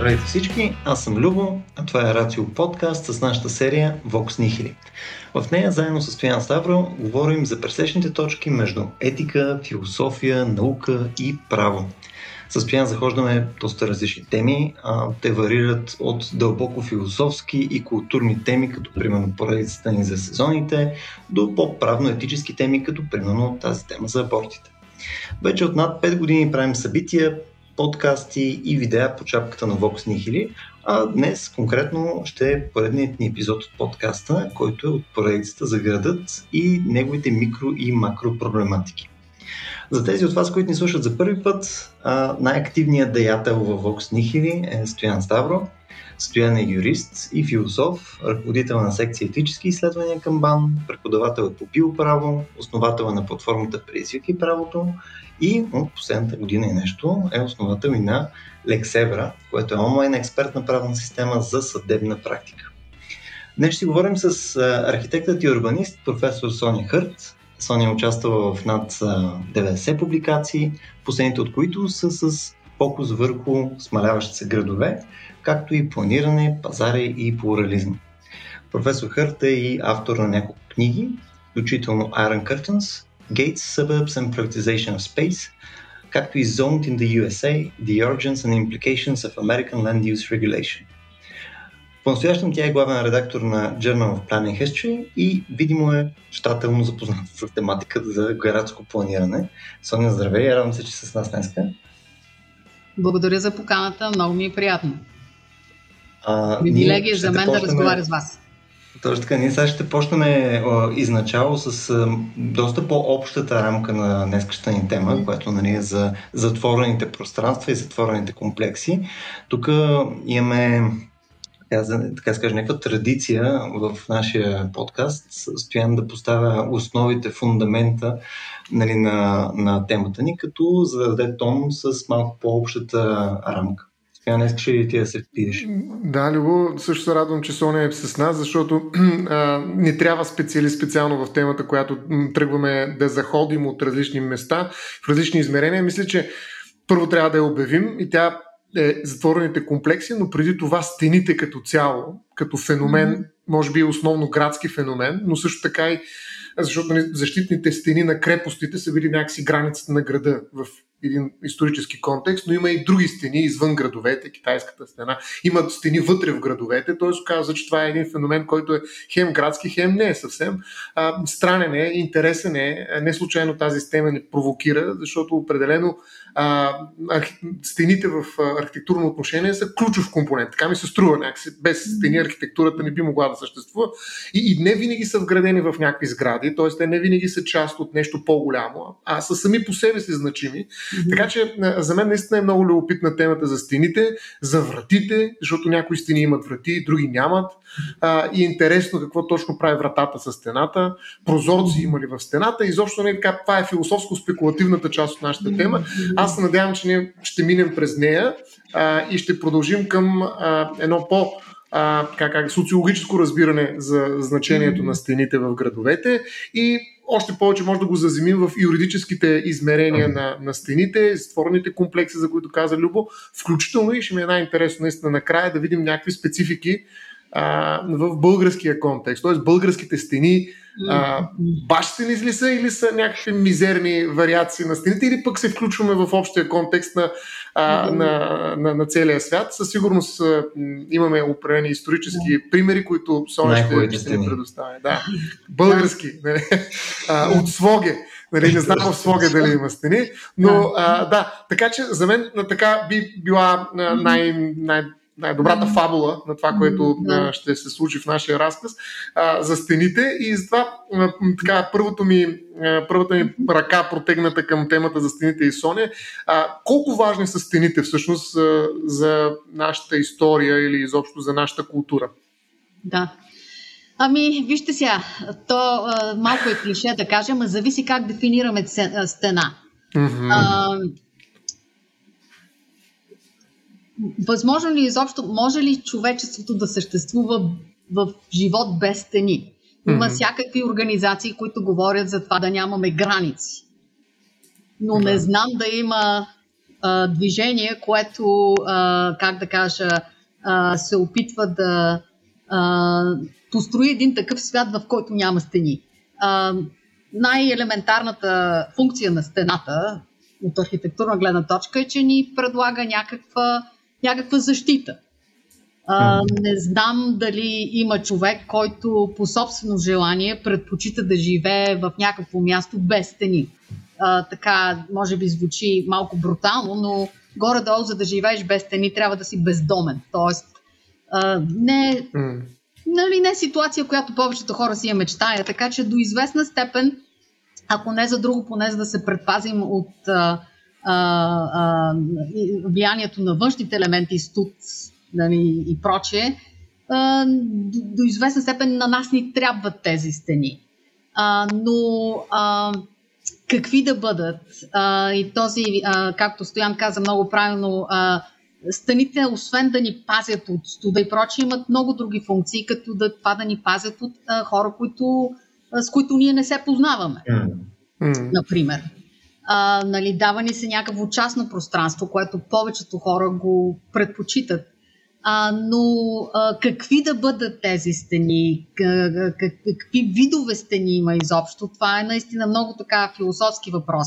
Здравейте всички, аз съм Любо, а това е Рацио подкаст с нашата серия Vox Nihili. В нея заедно с Стоян Ставро говорим за пресечните точки между етика, философия, наука и право. С Стоян захождаме доста различни теми. А, те варират от дълбоко философски и културни теми, като примерно поредицата ни за сезоните, до по-правно-етически теми, като примерно тази тема за абортите. Вече от над 5 години правим събития, подкасти и видеа по чапката на Vox Nihili, а днес конкретно ще е поредният ни епизод от подкаста, който е от поредицата за градът и неговите микро и макро проблематики. За тези от вас, които ни слушат за първи път, най-активният деятел в Vox Nihili е Стоян Ставро. Стоян е юрист и философ, ръководител на секция етически изследвания към БАН, преподавател е по биоправо, основател на платформата Предизвики правото и от последната година и нещо е основател и на Lexebra, което е онлайн експертна правна система за съдебна практика. Днес ще говорим с архитектът и урбанист професор Соня Хърт. Соня е участвала в над 90 публикации, последните от които са с фокус върху смаляващи се градове, както и планиране, пазари и плурализъм. Професор Хърт е и автор на няколко книги, включително Iron Curtains, Gates, Suburbs and Privatization of Space, както и Zoned in the USA, The Origins and Implications of American Land Use Regulation. По-настоящем тя е главен редактор на Journal of Planning History и видимо е щателно запозната с тематиката за градско планиране. Соня, здравей, радвам се, че с нас днес. Благодаря за поканата, много ми е приятно. Привилегия за мен да разговаря с вас. Точно така, ние сега ще почнем изначало с доста по-общата рамка на днескащата ни тема, която нали, е за затворените пространства и затворените комплекси. Тук имаме така да кажа, някаква традиция в нашия подкаст, стоян да поставя основите, фундамента нали, на, на темата ни, като зададе тон с малко по-общата рамка. Сега не искаш ли ти да се впиеш? Да, Любо, също се радвам, че Соня е с нас, защото а, не трябва специалист специално в темата, която тръгваме да заходим от различни места, в различни измерения. Мисля, че първо трябва да я обявим и тя е затворените комплекси, но преди това стените като цяло, като феномен, mm-hmm. може би основно градски феномен, но също така и защото нали, защитните стени на крепостите са били някакси границата на града в един исторически контекст, но има и други стени извън градовете, китайската стена. Има стени вътре в градовете, т.е. казва, че това е един феномен, който е хем градски, хем не е съвсем. А, странен е, интересен е, не случайно тази тема не провокира, защото определено а, стените в архитектурно отношение са ключов компонент. Така ми се струва някакси. Без стени архитектурата не би могла да съществува. И, и не винаги са вградени в някакви сгради, т.е. те не винаги са част от нещо по-голямо, а са сами по себе си значими. Mm-hmm. Така че за мен наистина е много любопитна темата за стените, за вратите, защото някои стени имат врати, други нямат. А, и е интересно какво точно прави вратата с стената, прозорци има ли в стената. Изобщо не е така, това е философско-спекулативната част от нашата тема. Аз се надявам, че ние ще минем през нея а, и ще продължим към а, едно по- а, как, как, социологическо разбиране за значението на стените в градовете и още повече може да го заземим в юридическите измерения на, на стените, затворните комплекси, за които каза Любо, включително и ще ми е най-интересно наистина накрая да видим някакви специфики а, в българския контекст. Т.е. българските стени а, баш стени ли са или са някакви мизерни вариации на стените или пък се включваме в общия контекст на, а, на, на, на целия свят. Със сигурност а, имаме определени исторически примери, които Соня ще, ще ни предоставя. Да. Български. Нали? а, от Своге. Нали, не знам в Своге дали има стени, но а, да, така че за мен така би била най- най- най-добрата фабула на това, което а, ще се случи в нашия разказ а, за стените и затова а, така, първото ми, а, първата ми ръка протегната към темата за стените и Соня. А, колко важни са стените всъщност а, за нашата история или изобщо за нашата култура? Да. Ами, вижте сега, то а, малко е клише да кажем, а зависи как дефинираме стена. Mm-hmm. А, възможно ли изобщо, може ли човечеството да съществува в живот без стени? Има mm-hmm. всякакви организации, които говорят за това да нямаме граници. Но не знам да има а, движение, което, а, как да кажа, а, се опитва да а, построи един такъв свят, в който няма стени. А, най-елементарната функция на стената от архитектурна гледна точка е, че ни предлага някаква, някаква защита. А, не знам дали има човек, който по собствено желание предпочита да живее в някакво място без стени. А, така, може би звучи малко брутално, но горе-долу, за да живееш без стени, трябва да си бездомен. Тоест, а, не, нали, не е ситуация, която повечето хора си я мечтая. Така че до известна степен, ако не за друго, поне за да се предпазим от а, влиянието на външните елементи, студ нали, и прочее, а, до, до известна степен на нас ни трябват тези стени. А, но а, какви да бъдат? А, и този, а, както Стоян каза много правилно, а, стените, освен да ни пазят от студа и прочее, имат много други функции, като да, това да ни пазят от а, хора, които, а, с които ние не се познаваме. Mm. Например. А, нали, дава ни се някакво частно пространство, което повечето хора го предпочитат. А, но а, какви да бъдат тези стени, как, какви видове стени има изобщо, това е наистина много така философски въпрос.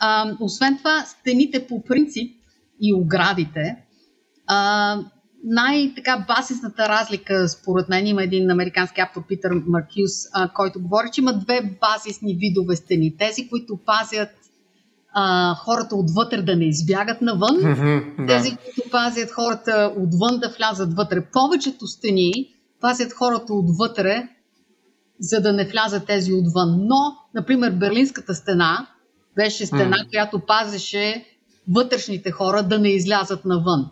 А, освен това, стените по принцип и оградите, а, най-така базисната разлика, според мен, има един американски автор, Питър Маркюс, който говори, че има две базисни видове стени. Тези, които пазят а, хората отвътре да не избягат навън, mm-hmm, тези, които пазят хората отвън да влязат вътре. Повечето стени пазят хората отвътре, за да не влязат тези отвън. Но, например, Берлинската стена беше стена, mm. която пазеше вътрешните хора да не излязат навън.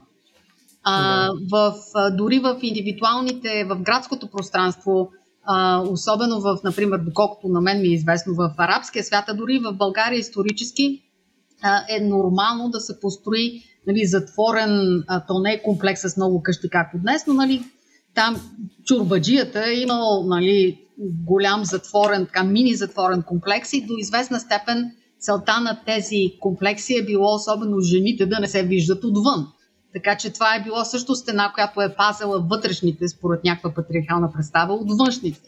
А, в, дори в индивидуалните, в градското пространство, а, особено в, например, доколкото на мен ми е известно в арабския свят, а дори в България исторически, е нормално да се построи нали, затворен, то не е комплекс с много къщи, както днес, но нали, там чурбаджията е имал нали, голям затворен, така мини затворен комплекс и до известна степен целта на тези комплекси е било особено жените да не се виждат отвън. Така че това е било също стена, която е пазила вътрешните, според някаква патриархална представа, от външните.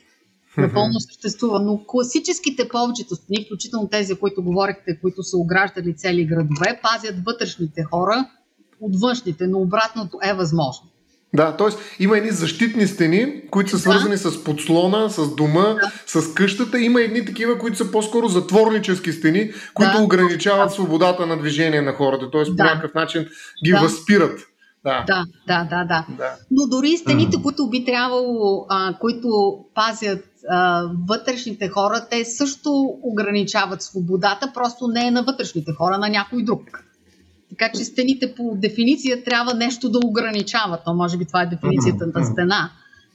Напълно съществува. Но класическите повечето стени, включително тези, които говорихте, които са ограждали цели градове, пазят вътрешните хора от външните, но обратното е възможно. Да, т.е. има едни защитни стени, които са свързани да. с подслона, с дома, да. с къщата. Има едни такива, които са по-скоро затворнически стени, които да. ограничават свободата на движение на хората. Т.е. Да. по някакъв начин ги да. възпират. Да. да, да, да, да. да. Но дори стените, mm. които би трябвало, а, които пазят а, вътрешните хора, те също ограничават свободата, просто не е на вътрешните хора, на някой друг. Така че стените по дефиниция трябва нещо да ограничават. То може би това е дефиницията на стена.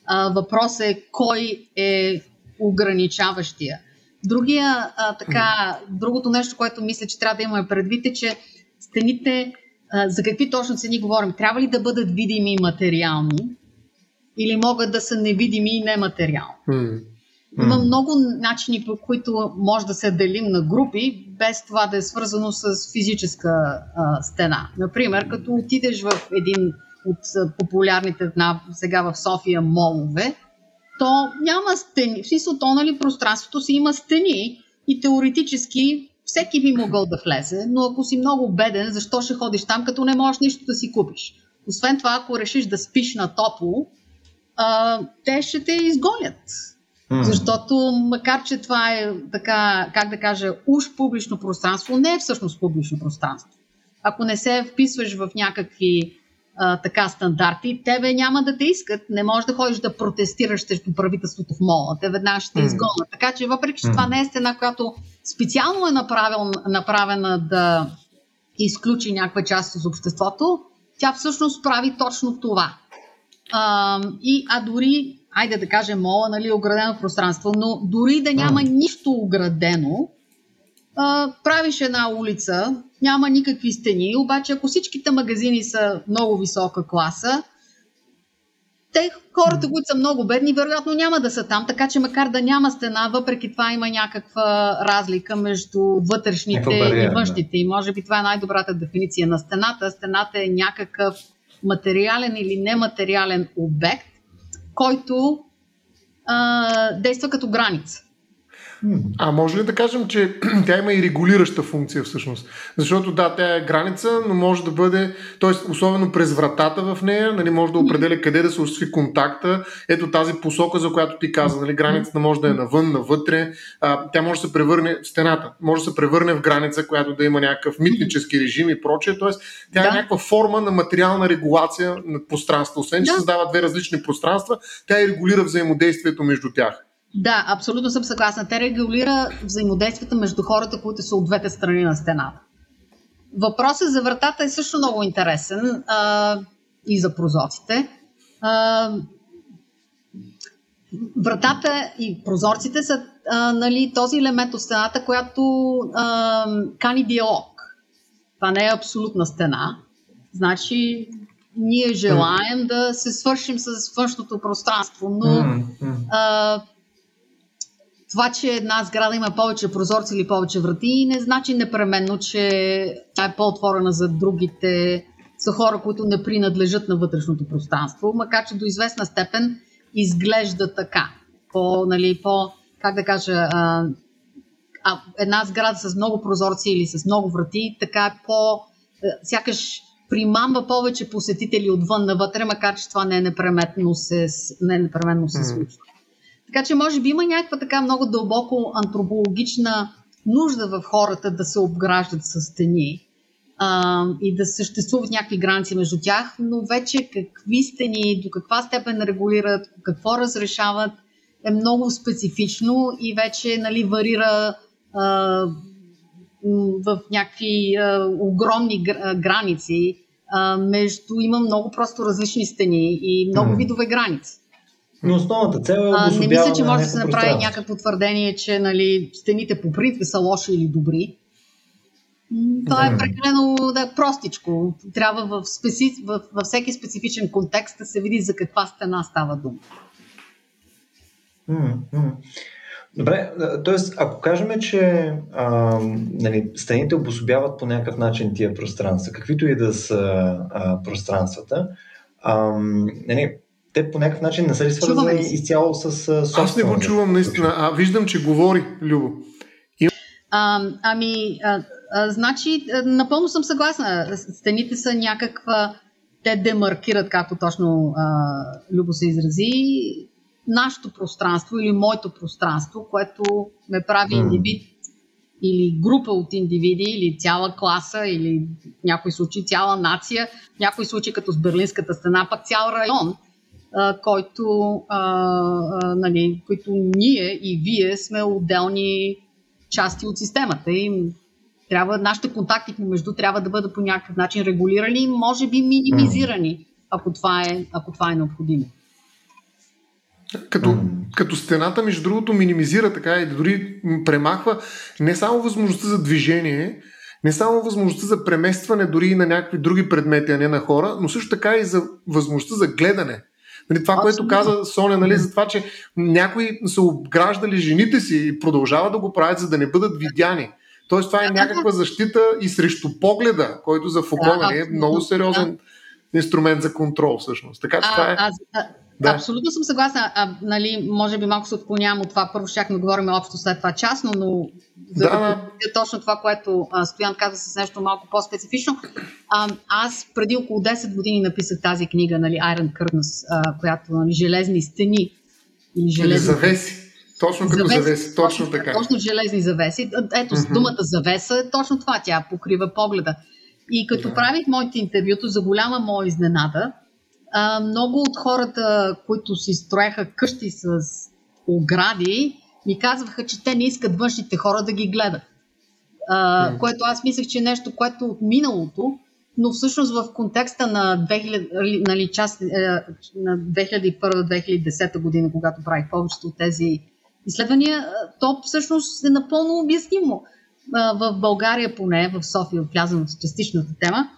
А, въпросът е кой е ограничаващия. Другия, а, така, другото нещо, което мисля, че трябва да имаме предвид е, че стените, а, за какви точно цени говорим, трябва ли да бъдат видими материални или могат да са невидими и нематериални? Има много начини, по които може да се делим на групи, без това да е свързано с физическа а, стена. Например, като отидеш в един от популярните на, сега в София молове, то няма стени. В смисъл, то, нали, пространството си има стени и теоретически всеки би могъл да влезе, но ако си много беден, защо ще ходиш там, като не можеш нищо да си купиш? Освен това, ако решиш да спиш на топло, а, те ще те изгонят. Защото, макар че това е така, как да кажа, уж публично пространство, не е всъщност публично пространство. Ако не се вписваш в някакви а, така стандарти, тебе няма да те искат. Не можеш да ходиш да протестираш срещу правителството в мола. Те веднага ще те изгонят. Така че, въпреки че това не е стена, която специално е направен, направена да изключи някаква част от обществото, тя всъщност прави точно това. А, и, а дори айде да кажем мола, нали, оградено пространство, но дори да няма mm. нищо оградено, а, правиш една улица, няма никакви стени, обаче ако всичките магазини са много висока класа, те, хората, които са много бедни, вероятно няма да са там, така че макар да няма стена, въпреки това има някаква разлика между вътрешните бариера, и външните. Да. И може би това е най-добрата дефиниция на стената. Стената е някакъв материален или нематериален обект, който а, действа като граница. А може ли да кажем, че тя има и регулираща функция всъщност? Защото да, тя е граница, но може да бъде, т.е. особено през вратата в нея, нали, може да определя къде да се осъществи контакта. Ето тази посока, за която ти каза, нали, границата може да е навън, навътре. А, тя може да се превърне, стената може да се превърне в граница, която да има някакъв митнически режим и прочее. Т.е. тя е да. е някаква форма на материална регулация на пространство. Освен, че да. създава две различни пространства, тя и регулира взаимодействието между тях. Да, абсолютно съм съгласна. Те регулира взаимодействията между хората, които са от двете страни на стената. Въпросът за вратата е също много интересен а, и за прозорците. А, вратата и прозорците са а, нали, този елемент от стената, която а, кани диалог. Това не е абсолютна стена. Значи, ние желаем да се свършим с външното пространство, но а, това, че една сграда има повече прозорци или повече врати, не значи непременно, че тя е по-отворена за другите, за хора, които не принадлежат на вътрешното пространство, макар че до известна степен изглежда така. По, нали, по как да кажа, а, а, една сграда с много прозорци или с много врати, така е по, сякаш примамва повече посетители отвън навътре, макар че това не е непременно се, не е непременно се случва. Така че може би има някаква така много дълбоко антропологична нужда в хората да се обграждат с стени а, и да съществуват някакви граници между тях, но вече какви стени, до каква степен регулират, какво разрешават е много специфично и вече нали, варира а, в някакви а, огромни граници. А, между има много просто различни стени и много видове граници. Но основната цел е а, Не мисля, че може да се направи някакво твърдение, че нали, стените по принцип са лоши или добри. Това е прекалено да простичко. Трябва в, специ... в, във всеки специфичен контекст да се види за каква стена става дума. Добре, т.е. ако кажем, че а, нали, стените обособяват по някакъв начин тия пространства, каквито и да са а, пространствата, а, нали, те по някакъв начин не са ли свързани изцяло с собствено? Аз не го чувам наистина, а виждам, че говори Любо. И... А, ами, а, а, значи, напълно съм съгласна. Стените са някаква... Те демаркират, както точно а, Любо се изрази, нашето пространство или моето пространство, което ме прави индивид или група от индивиди, или цяла класа, или в някои случаи цяла нация, в някои случаи като с Берлинската стена, пък цял район – който, а, а, нали, които ние и вие сме отделни части от системата и трябва, нашите контакти между трябва да бъдат по някакъв начин регулирани и може би минимизирани, ако това е, ако това е необходимо. Като, като стената, между другото, минимизира така и дори премахва не само възможността за движение, не само възможността за преместване дори на някакви други предмети, а не на хора, но също така и за възможността за гледане. Нали, това, което каза Соня, нали, за това, че някои са обграждали жените си и продължават да го правят, за да не бъдат видяни. Тоест, това е някаква защита и срещу погледа, който за Фуко нали, е много сериозен инструмент за контрол, всъщност. Така че това е. Аз, да. Абсолютно съм съгласна. А, нали, може би малко се отклонявам от това. Първо ще да говорим общо след това частно, но за да, да точно това, което а, Стоян каза с нещо малко по-специфично. А, аз преди около 10 години написах тази книга, нали, Iron Curtains, а, която нали, железни стени или железни... завеси. Точно като завеси, завеси точно, точно така. Точно железни завеси. Ето, mm-hmm. думата завеса е точно това. Тя покрива погледа. И като yeah. правих моите интервюто, за голяма моя изненада, а, много от хората, които си строеха къщи с огради, ми казваха, че те не искат външните хора да ги гледат. А. Което аз мислех, че е нещо, което от миналото, но всъщност в контекста на, 2000, нали, част, е, на 2001-2010 година, когато правих повечето от тези изследвания, то всъщност е напълно обяснимо. В България поне, в София, влязам в частичната тема,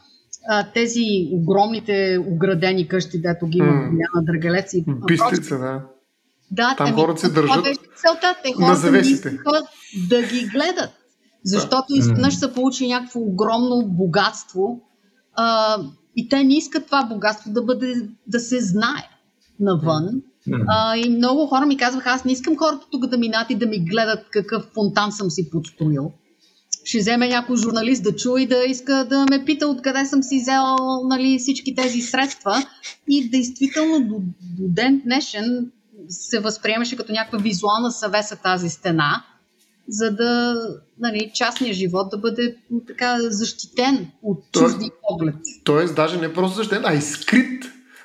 а, тези огромните оградени къщи, дето ги има на Драгелец и Пистица, да. Да, Там ами, хората се това държат беше целта. Те на хората не завесите. да ги гледат. Защото изведнъж са получили някакво огромно богатство а, и те не искат това богатство да бъде да се знае навън. А, и много хора ми казваха, аз не искам хората тук да минат и да ми гледат какъв фонтан съм си подстроил. Ще вземе някой журналист да чуе и да иска да ме пита откъде съм си взел нали, всички тези средства. И действително до, до ден днешен се възприемаше като някаква визуална съвеса тази стена, за да нали, частният живот да бъде така защитен от чужди поглед. Тоест, даже не просто защитен, а и скрит.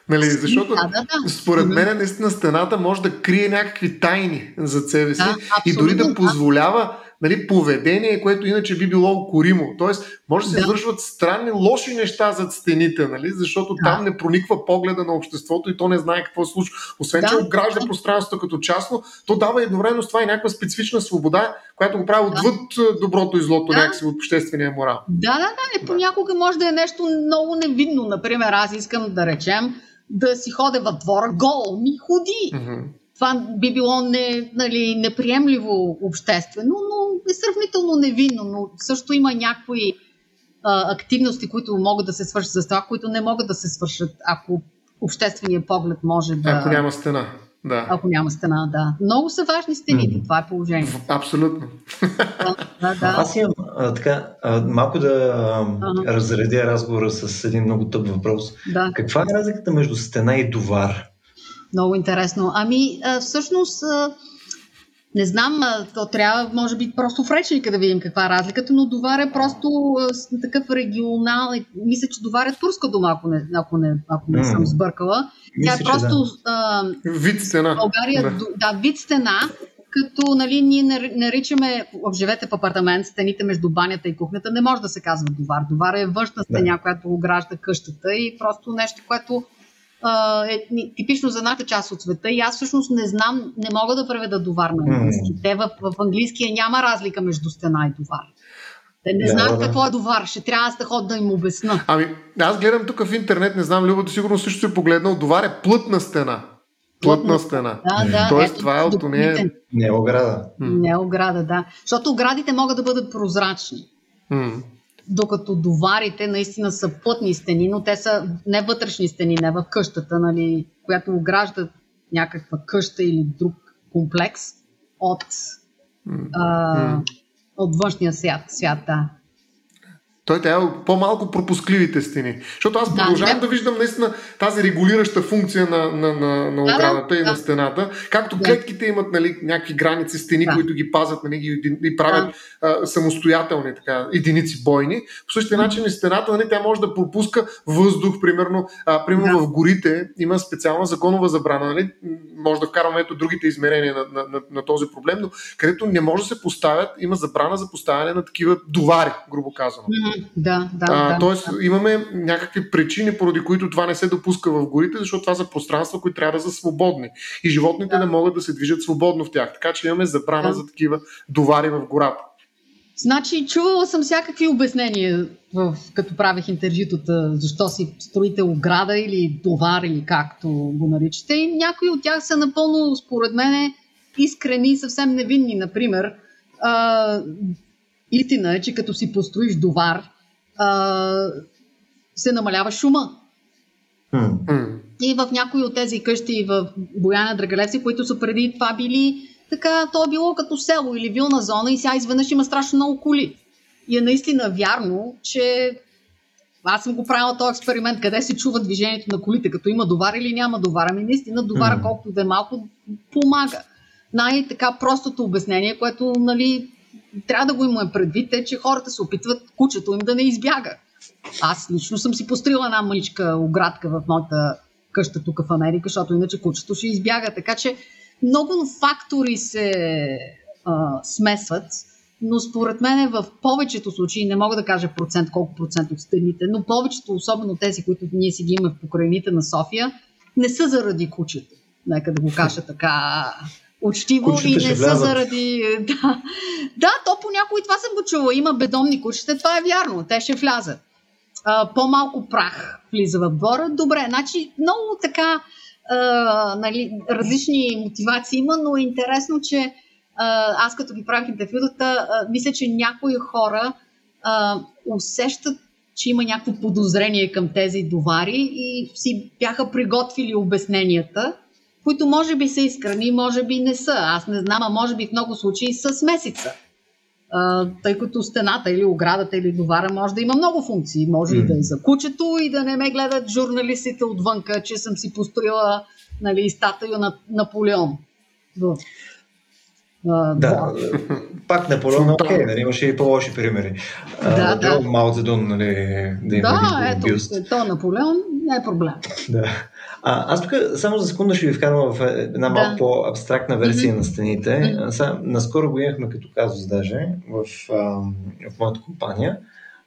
Нали? Защото Да, да, да. според мен наистина стената може да крие някакви тайни за себе си Да, и дори да. позволява нали, поведение, което иначе би било укоримо. Тоест, може да се Да. извършват странни, лоши неща зад стените, нали? защото Да. там не прониква погледа на обществото и то не знае какво се случва. Освен, Да. че огражда пространството като частно, то дава едновременно с това и някаква специфична свобода, която го прави отвъд е, доброто и злото, Да. някакси от обществения морал. Да, да, да. Не, понякога може да е нещо много невидно. Например, аз искам да речем да си ходя във двора гол, ми ходи. Мгм. Това би било не, нали, неприемливо обществено, но е сравнително невинно. Но също има някои а, активности, които могат да се свършат за това, които не могат да се свършат, ако общественият поглед може да... Ако няма стена. Да. ако няма стена, да. Много са важни стените, Мгм. това е положението. Абсолютно. Да, да, да. Аз имам а, така, а, малко да а, Ага. разредя разговора с един много тъп въпрос. да. Каква е разликата между стена и довар? Много интересно. Ами, всъщност, не знам, то трябва, може би, просто в речника да видим каква е разликата, но Довар е просто такъв регионал. Мисля, че Довар е турска дума, ако не, ако не, ако не съм сбъркала. Тя Мисля, е че просто да. а, Вид стена. България, Да. да. да, вид стена, като нали, ние нар- наричаме, ако живеете в апартамент, стените между банята и кухнята, не може да се казва довар. Довар е външна стеня, която огражда къщата и просто нещо, което е типично за нашата част от света. И аз всъщност не знам, не мога да преведа довар на английски. Те в, в английския няма разлика между стена и довар. Те не знаят да. какво е довар. Ще трябва аз да ходя да им обясна. Ами, аз гледам тук в интернет, не знам, Любото сигурно също се погледнал, довар е плътна стена. Плътна стена. Да, да. Тоест, ето, това е от ония- Не е ограда. Не ограда, да. Защото оградите могат да бъдат прозрачни. М. докато доварите наистина са плътни стени, но те са не вътрешни стени, не в къщата, нали, която ограждат някаква къща или друг комплекс от, а, от външния свят. свят да. Той трябва по-малко пропускливите стени. Защото аз Да, продължавам не. да виждам наистина тази регулираща функция на, на, на, на Да, оградата да, и на да. стената. Както Да. клетките имат нали, някакви граници, стени, Да. които ги пазят нали, ги, и правят а, самостоятелни така, единици бойни. По същия начин и стената, нали, тя може да пропуска въздух, примерно. А, примерно Да. в горите има специална законова забрана. Нали? Може да вкараме ето другите измерения на, на, на, на този проблем, но където не може да се поставят, има забрана за поставяне на такива довари, грубо казано. Мгм, Да, да. А, да. тоест, имаме някакви причини, поради които това не се допуска в горите, защото това са пространства, които трябва да са свободни. И животните не могат да се движат свободно в тях. Така че имаме забрана Да. за такива довари в гората. Значи, чувала съм всякакви обяснения, в, като правех интервютата, защо си строите ограда или довар, или както го наричате. И някои от тях са напълно, според мен, искрени и съвсем невинни. Например, а, истина е, че като си построиш довар, а, се намалява шума. М. И в някои от тези къщи в Бояна Драгалевци, които са преди това били така, то е било като село или вилна зона и сега изведнъж има страшно много коли. И е наистина вярно, че аз съм го правила този експеримент, къде се чува движението на колите, като има довар или няма довар. Ами наистина довара, Мгм. колкото да е малко, помага. Най-така простото обяснение, което нали, трябва да го имаме предвид, е, че хората се опитват кучето им да не избяга. Аз лично съм си построила една мъничка оградка в моята къща тук в Америка, защото иначе кучето ще избяга. Така че много фактори се а, смесват, но според мен в повечето случаи, не мога да кажа процент, колко процент от стените, но повечето, особено тези, които ние си ги имаме в покрайните на София, не са заради кучето. Нека да го кажа така учтиво Кучета и не са заради... Да, да, то по някои това съм го чула. Има бедомни кучета, това е вярно. Те ще влязат. а, по-малко прах влиза в двора. Добре, значи много така а, нали, различни мотивации има, но е интересно, че а, аз като ги правих интервютата, а, мисля, че някои хора а, усещат, че има някакво подозрение към тези довари и си бяха приготвили обясненията, които може би са искрени, може би не са. Аз не знам, а може би в много случаи са смесица. А, тъй като стената или оградата или довара може да има много функции. Може mm. и да е за кучето и да не ме гледат журналистите отвънка, че съм си построила нали, статую на Наполеон. Uh, да, пак Наполеон, окей, okay, нали, имаше и по-лоши примери. Да, uh, да. Мао Цедун, нали, да има да, ето, бюст. то Наполеон не е проблем. Да. А, аз тук само за секунда ще ви вкарвам в една да. малко по-абстрактна версия mm-hmm. на стените. Mm-hmm. Наскоро го имахме като казус даже в, в моята компания.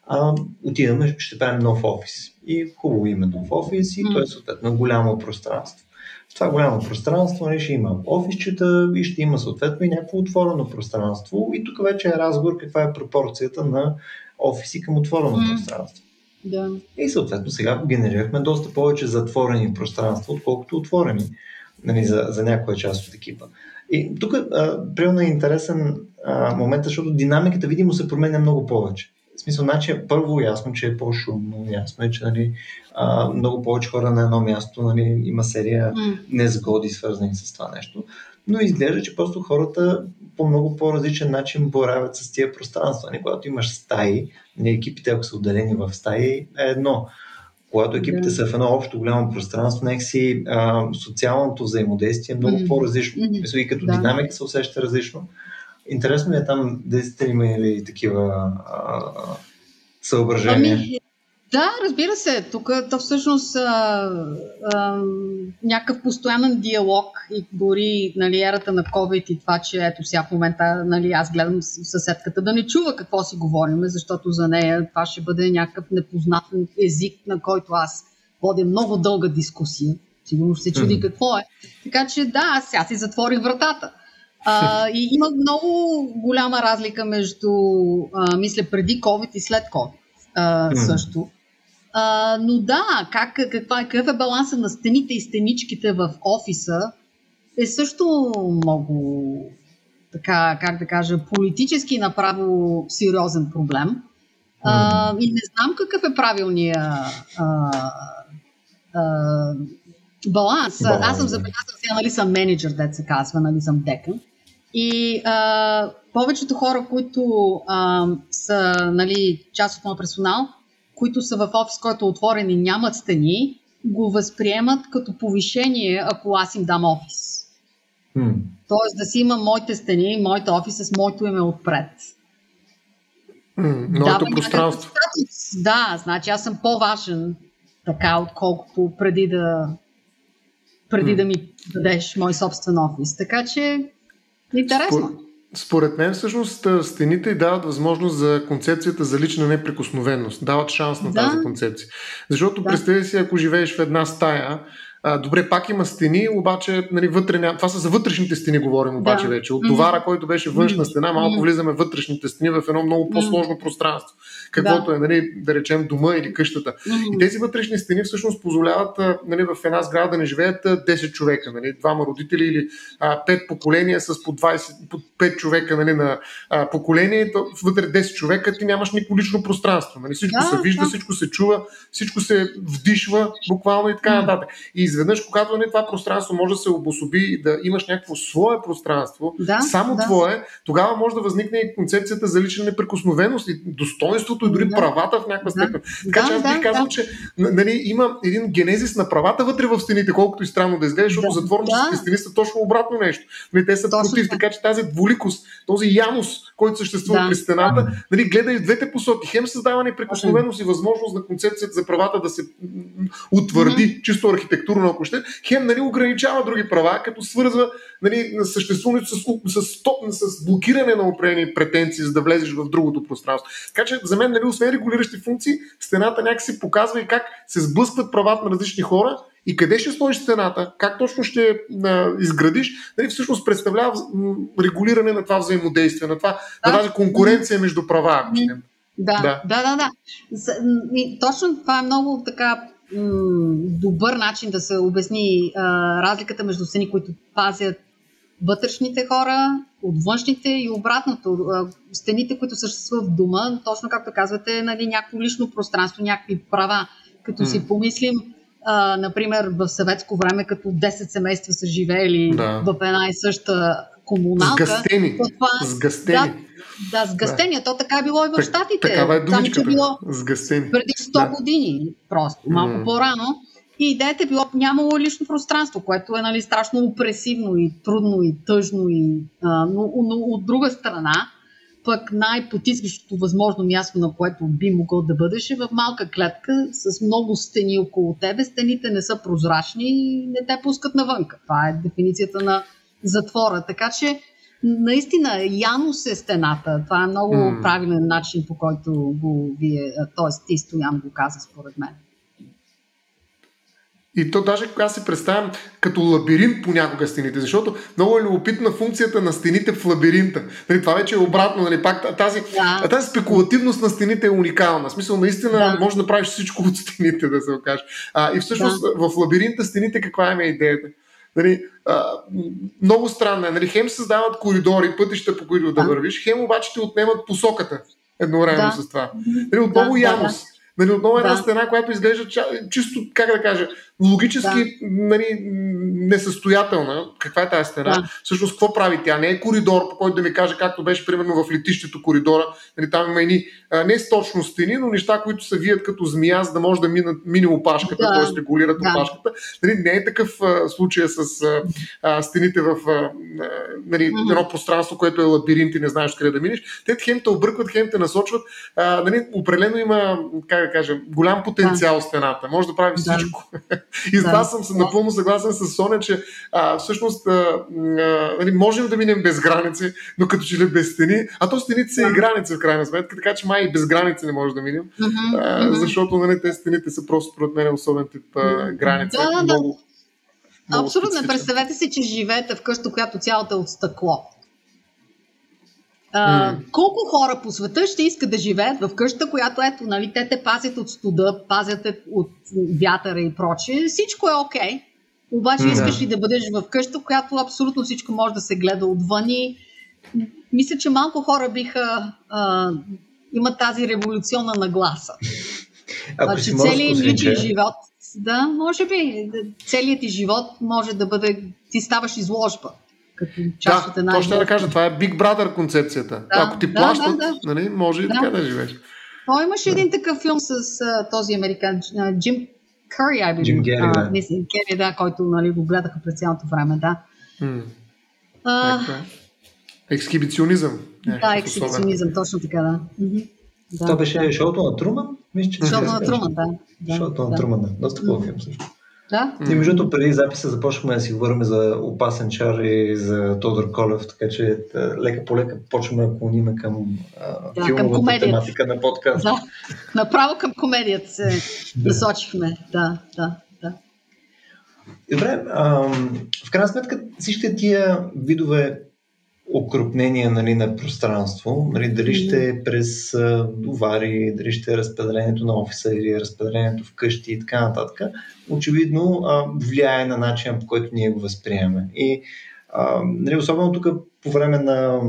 А, отиваме, ще правим нов офис. И хубаво има нов офис и mm-hmm. той е съответно голямо пространство. В това голямо пространство нали, ще има офисчета и ще има съответно и някакво отворено пространство. И тук вече е разговор каква е пропорцията на офиси към отворено mm. пространство. Да. И съответно сега генерирахме доста повече затворени пространства, отколкото отворени нали, за, за някоя част от екипа. И тук, примерно, е интересен а, момент, защото динамиката, видимо, се променя много повече. В смисъл, значи, първо ясно, че е по-шумно, ясно е, че нали, а, много повече хора на едно място, нали, има серия mm. незгоди, свързани с това нещо. Но изглежда, че просто хората по много по-различен начин боравят с тия пространства. Нали, когато имаш стаи, нали, екипите, ако са отделени в стаи, е едно. Когато екипите yeah. са в едно общо голямо пространство, някакси а, социалното взаимодействие е много mm. по-различно. Mm-hmm. И като да. динамика се усеща различно. Интересно ми е там, дали сте имали такива а, съображения? Ами, да, разбира се. Тук то всъщност а, а, някакъв постоянен диалог и дори нали, ерата на COVID и това, че ето сега в момента нали, аз гледам съседката да не чува какво си говорим, защото за нея това ще бъде някакъв непознат език, на който аз водя много дълга дискусия. Сигурно ще се чуди какво е. Така че да, аз сега си затворих вратата. А, и има много голяма разлика между, а, мисля, преди COVID и след COVID а, също. А, но да, как, каква, какъв е баланса на стените и стеничките в офиса е също много, така, как да кажа, политически направо сериозен проблем. А, и не знам какъв е правилният а, а, баланс. баланс. Аз съм забелязал, сега нали съм менеджер, дет се казва, нали съм декан. И а, повечето хора, които а, са нали, част от моя персонал, които са в офис, който е отворен и нямат стени, го възприемат като повишение, ако аз им дам офис. Hmm. Тоест да си има моите стени, моите офиса с моето име отпред. Mm, моето пространство. Да, значи аз съм по-важен така, отколкото преди да преди mm. да ми дадеш мой собствен офис. Така че интересно. Спор... Според мен всъщност стените дават възможност за концепцията за лична неприкосновеност. Дават шанс на да. тази концепция. Защото да. представи си, ако живееш в една стая, а, добре, пак има стени, обаче нали, вътре ня... това са за вътрешните стени говорим обаче да. вече. От товара, който беше външна стена, малко влизаме вътрешните стени в едно много по-сложно пространство. Каквото да. е, нали, да речем, дома или къщата. И тези вътрешни стени всъщност позволяват нали, в една сграда да не живеят 10 човека, нали, двама родители или а, 5 поколения с по, 20, по 5 човека нали, на а, поколение, то вътре 10 човека ти нямаш никакво лично пространство. Нали. Всичко да, се вижда, да. всичко се чува, всичко се вдишва буквално и така нататък. И изведнъж, когато нали, това пространство може да се обособи и да имаш някакво свое пространство, да, само да. твое, тогава може да възникне и концепцията за лична неприкосновеност и достоинството и дори да. правата в някаква степен. Да. Така че аз бих да, казал, да. че нали, има един генезис на правата вътре в стените, колкото и странно да изглежда, защото да. затворническите да. стени са точно обратно нещо. Нали, те са точно против, така че тази двуликост, този янус, който съществува да. при стената, нали, гледа и в двете посоки. Хем създава неприкосновеност и възможност на концепцията за правата да се утвърди mm-hmm. чисто архитектурно, ако ще, хем нали, ограничава други права, като свързва нали, съществуването с, с, с, с блокиране на определени претенции, за да влезеш в другото пространство. Така че за мен, нали, освен регулиращи функции, стената някакси показва и как се сблъскват правата на различни хора и къде ще сложиш стената, как точно ще а, изградиш, нали, всъщност представлява регулиране на това взаимодействие, на, това, да. на тази конкуренция между права, ако ще. Да, да, да, да. да. Точно това е много така добър начин да се обясни а, разликата между стени, които пазят вътрешните хора от външните и обратното. А, стените, които съществуват в дома, точно както казвате, нали, някакво лично пространство, някакви права. Като mm. си помислим, а, например, в съветско време, като 10 семейства са живеели да. в една и съща комуналка. Сгъстени. Това, Сгъстени. Да, да, сгъстения. Да. То така е било и в Штатите. Такава е думичката. Само, че било сгъстени. преди 100 да. години просто, малко mm. по-рано. И идеята е било, нямало лично пространство, което е нали, страшно опресивно и трудно и тъжно. И, а, но, но от друга страна, пък най-потискащото възможно място, на което би могъл да бъдеш е в малка клетка с много стени около тебе. Стените не са прозрачни и не те пускат навънка. Това е дефиницията на затвора. Така че наистина Янус е стената. Това е много mm. правилен начин, по който го вие, т.е. ти Стоян го каза според мен. И то даже когато се представям като лабиринт понякога стените, защото много е любопитна функцията на стените в лабиринта. Нали, това вече е обратно. Нали, пак, тази, да. тази спекулативност на стените е уникална. В смисъл, наистина да. може да направиш всичко от стените, да се окаже. А, и всъщност да. в лабиринта стените каква е идеята? Нали, а, много странно е. Нали, хем създават коридори, пътища по които да, да вървиш, хем обаче ти отнемат посоката едновременно да. с това. Нали, отново да, Янус. Да, да. Нали, отново една да. стена, която изглежда чисто, как да кажа, логически да. нали, несъстоятелна. Каква е тази стена? Да. Всъщност, какво прави тя? Не е коридор, по който да ми каже, както беше примерно в летището коридора. Нали, там има едни не с точно стени, но неща, които се вият като змия, за да може да минат, мине опашката, да. т.е. регулират да. опашката. Нали, не е такъв а, случай с а, стените в а, нали, mm-hmm. едно пространство, което е лабиринт и не знаеш къде да минеш. Те хем те объркват, хем те насочват. А, нали, определено има, как да кажа, голям потенциал да. стената. Може да прави да. всичко. И за това съм напълно съгласен с Соня, че а, всъщност а, а, нали, можем да минем без граници, но като че ли без стени, а то стените са и граници в крайна сметка, така че май и без граници не може да минем, uh-huh, а, защото нали, те стените са просто според мен особен тип а, граница. Да, да, много, да. Абсолютно. Представете си, че живеете в къща, която цялата е от стъкло. Uh, mm. Колко хора по света ще искат да живеят в къща, която ето, нали, те те пазят от студа, пазят от вятъра и прочее. Всичко е окей. Okay. Обаче mm-hmm. искаш ли да бъдеш в къща, в която абсолютно всичко може да се гледа отвън и мисля, че малко хора биха а, имат тази революционна нагласа. Ако че целият личен живот, да, може би, целият ти живот може да бъде, ти ставаш изложба като част да, от една. Точно да кажа, това е Big Brother концепцията. Да, Ако ти да, плащат, да, да. Нали, може и да. така да живееш. Той имаше да. един такъв филм с uh, този американ, uh, Джим Къри, ай Джим Гери, да. Мисля, Гери, да, който нали, го гледаха през цялото време, да. М. Uh, Ексхибиционизъм. Да, ексхибиционизъм, точно така, да. да. Това беше шоуто на Труман? Мисля, че шоуто на Труман, да. да. Шоуто на да. Труман, да. Доста хубав филм също. Да. И между другото, преди записа започваме да си говорим за опасен чар и за Тодор Колев, така че лека по лека почваме да клониме към да, филмовата към тематика на подкаст. Да, направо към комедията се насочихме. Да, да, да. Добре, в крайна сметка всички тия видове окрупнение нали, на пространство, нали, дали ще е през товари, дали ще е разпределението на офиса или разпределението в къщи и така нататък, очевидно а, влияе на начина по който ние го възприемаме. И а, нали, особено тук по време на,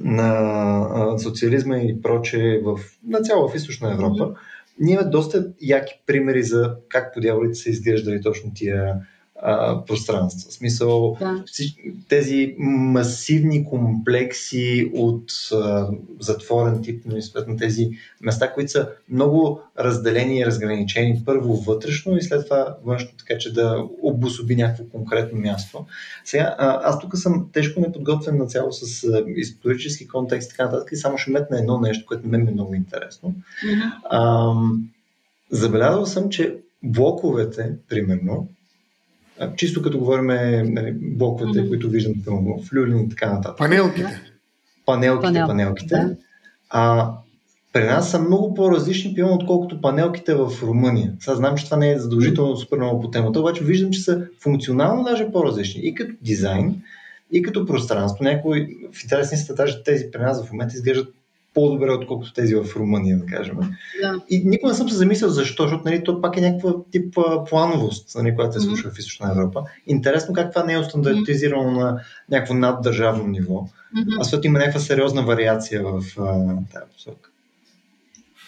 на социализма и проче в, на цяло в източна Европа, ние имаме доста яки примери за как по дяволите са изглеждали точно тия а, пространства. В смисъл, да. тези масивни комплекси от а, затворен тип, нали, на тези места, които са много разделени и разграничени първо вътрешно и след това външно, така че да обособи някакво конкретно място. Сега, а, аз тук съм тежко неподготвен на цяло с а, исторически контекст и така нататък и само ще метна едно нещо, което мен е много интересно. Mm-hmm. А, забелязал съм, че блоковете, примерно, чисто като говорим нали, блоковете, mm-hmm. които виждам в Люлин и така нататък. Панелките. Панелките, Панел. панелките. Да. А, при нас са много по-различни, пион, отколкото панелките в Румъния. Сега знам, че това не е задължително супер много по темата, обаче виждам, че са функционално даже по-различни. И като дизайн, и като пространство. Някои в интересни са даже тези при нас в момента изглеждат по-добре, отколкото тези в Румъния, да кажем. Да. И никога не съм се замислял защо, защото нали, то пак е някаква тип а, плановост, нали, която се случва mm-hmm. в Източна Европа. Интересно как това не е стандартизирано mm-hmm. на някакво наддържавно ниво, mm-hmm. а защото има някаква сериозна вариация в тази посока.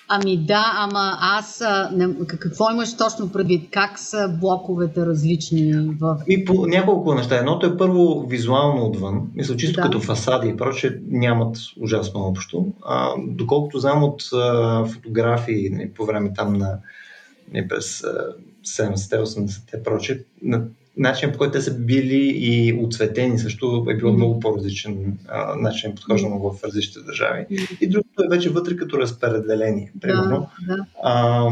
Ами да, ама аз не, какво имаш точно предвид? Как са блоковете различни в... И по няколко неща. Едното е първо визуално отвън. Мисля, чисто да. като фасади и проче нямат ужасно общо. А, доколкото знам от а, фотографии не, нали, по време там на не, през 70-те, 80-те проче, на начинът по който те са били и оцветени също е било mm-hmm. много по-различен а, начин подхождано mm-hmm. в различните държави. И другото е вече вътре като разпределение. Примерно, да, да. А,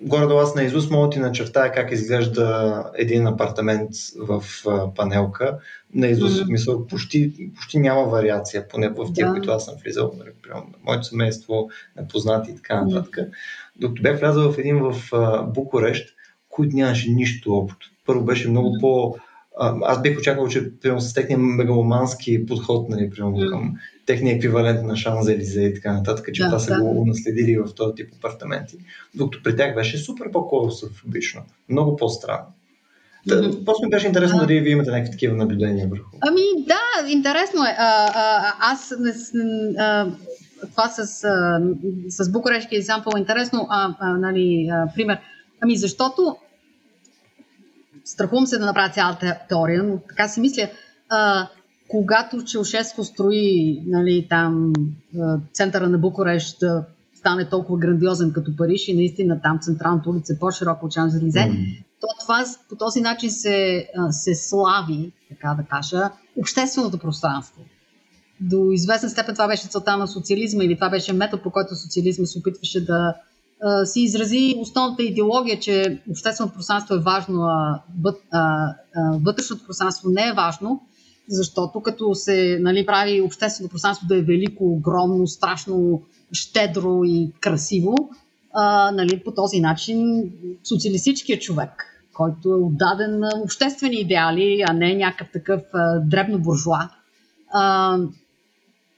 горе-долу аз на Изус мога ти начертая как изглежда един апартамент в а, панелка. На Изус, mm-hmm. почти, почти няма вариация, поне в тия, да. които аз съм влизал, нали, на моето семейство, на познати и така нататък. Mm-hmm. Докато бях влязъл в един в а, Букурещ, който нямаше нищо общо първо беше много по... Аз бих очаквал, че примерно, с техния мегаломански подход нали, примерно, към техния еквивалент на Шанза Елизе и така нататък, че да, това са да. го наследили в този тип апартаменти. Докато при тях беше супер по-клаустрофобично, много по-странно. Mm-hmm. Просто ми беше интересно дали вие имате някакви такива наблюдения върху. Ами да, интересно е. А, а, аз а, това с, а, с Букурешки е интересно, а, а, нали, а, пример. Ами защото страхувам се да направя цялата теория, но така си мисля, а, когато Челшеско строи нали, там центъра на Букурещ да стане толкова грандиозен като Париж и наистина там централната улица е по-широка от Шанзелизе, mm. то това по този начин се, се слави, така да кажа, общественото пространство. До известна степен това беше целта на социализма или това беше метод, по който социализма се опитваше да си изрази основната идеология, че общественото пространство е важно, а, вътрешното пространство не е важно, защото като се нали, прави общественото пространство да е велико, огромно, страшно, щедро и красиво, а, нали, по този начин социалистическият човек, който е отдаден на обществени идеали, а не някакъв такъв а, дребно буржуа, а,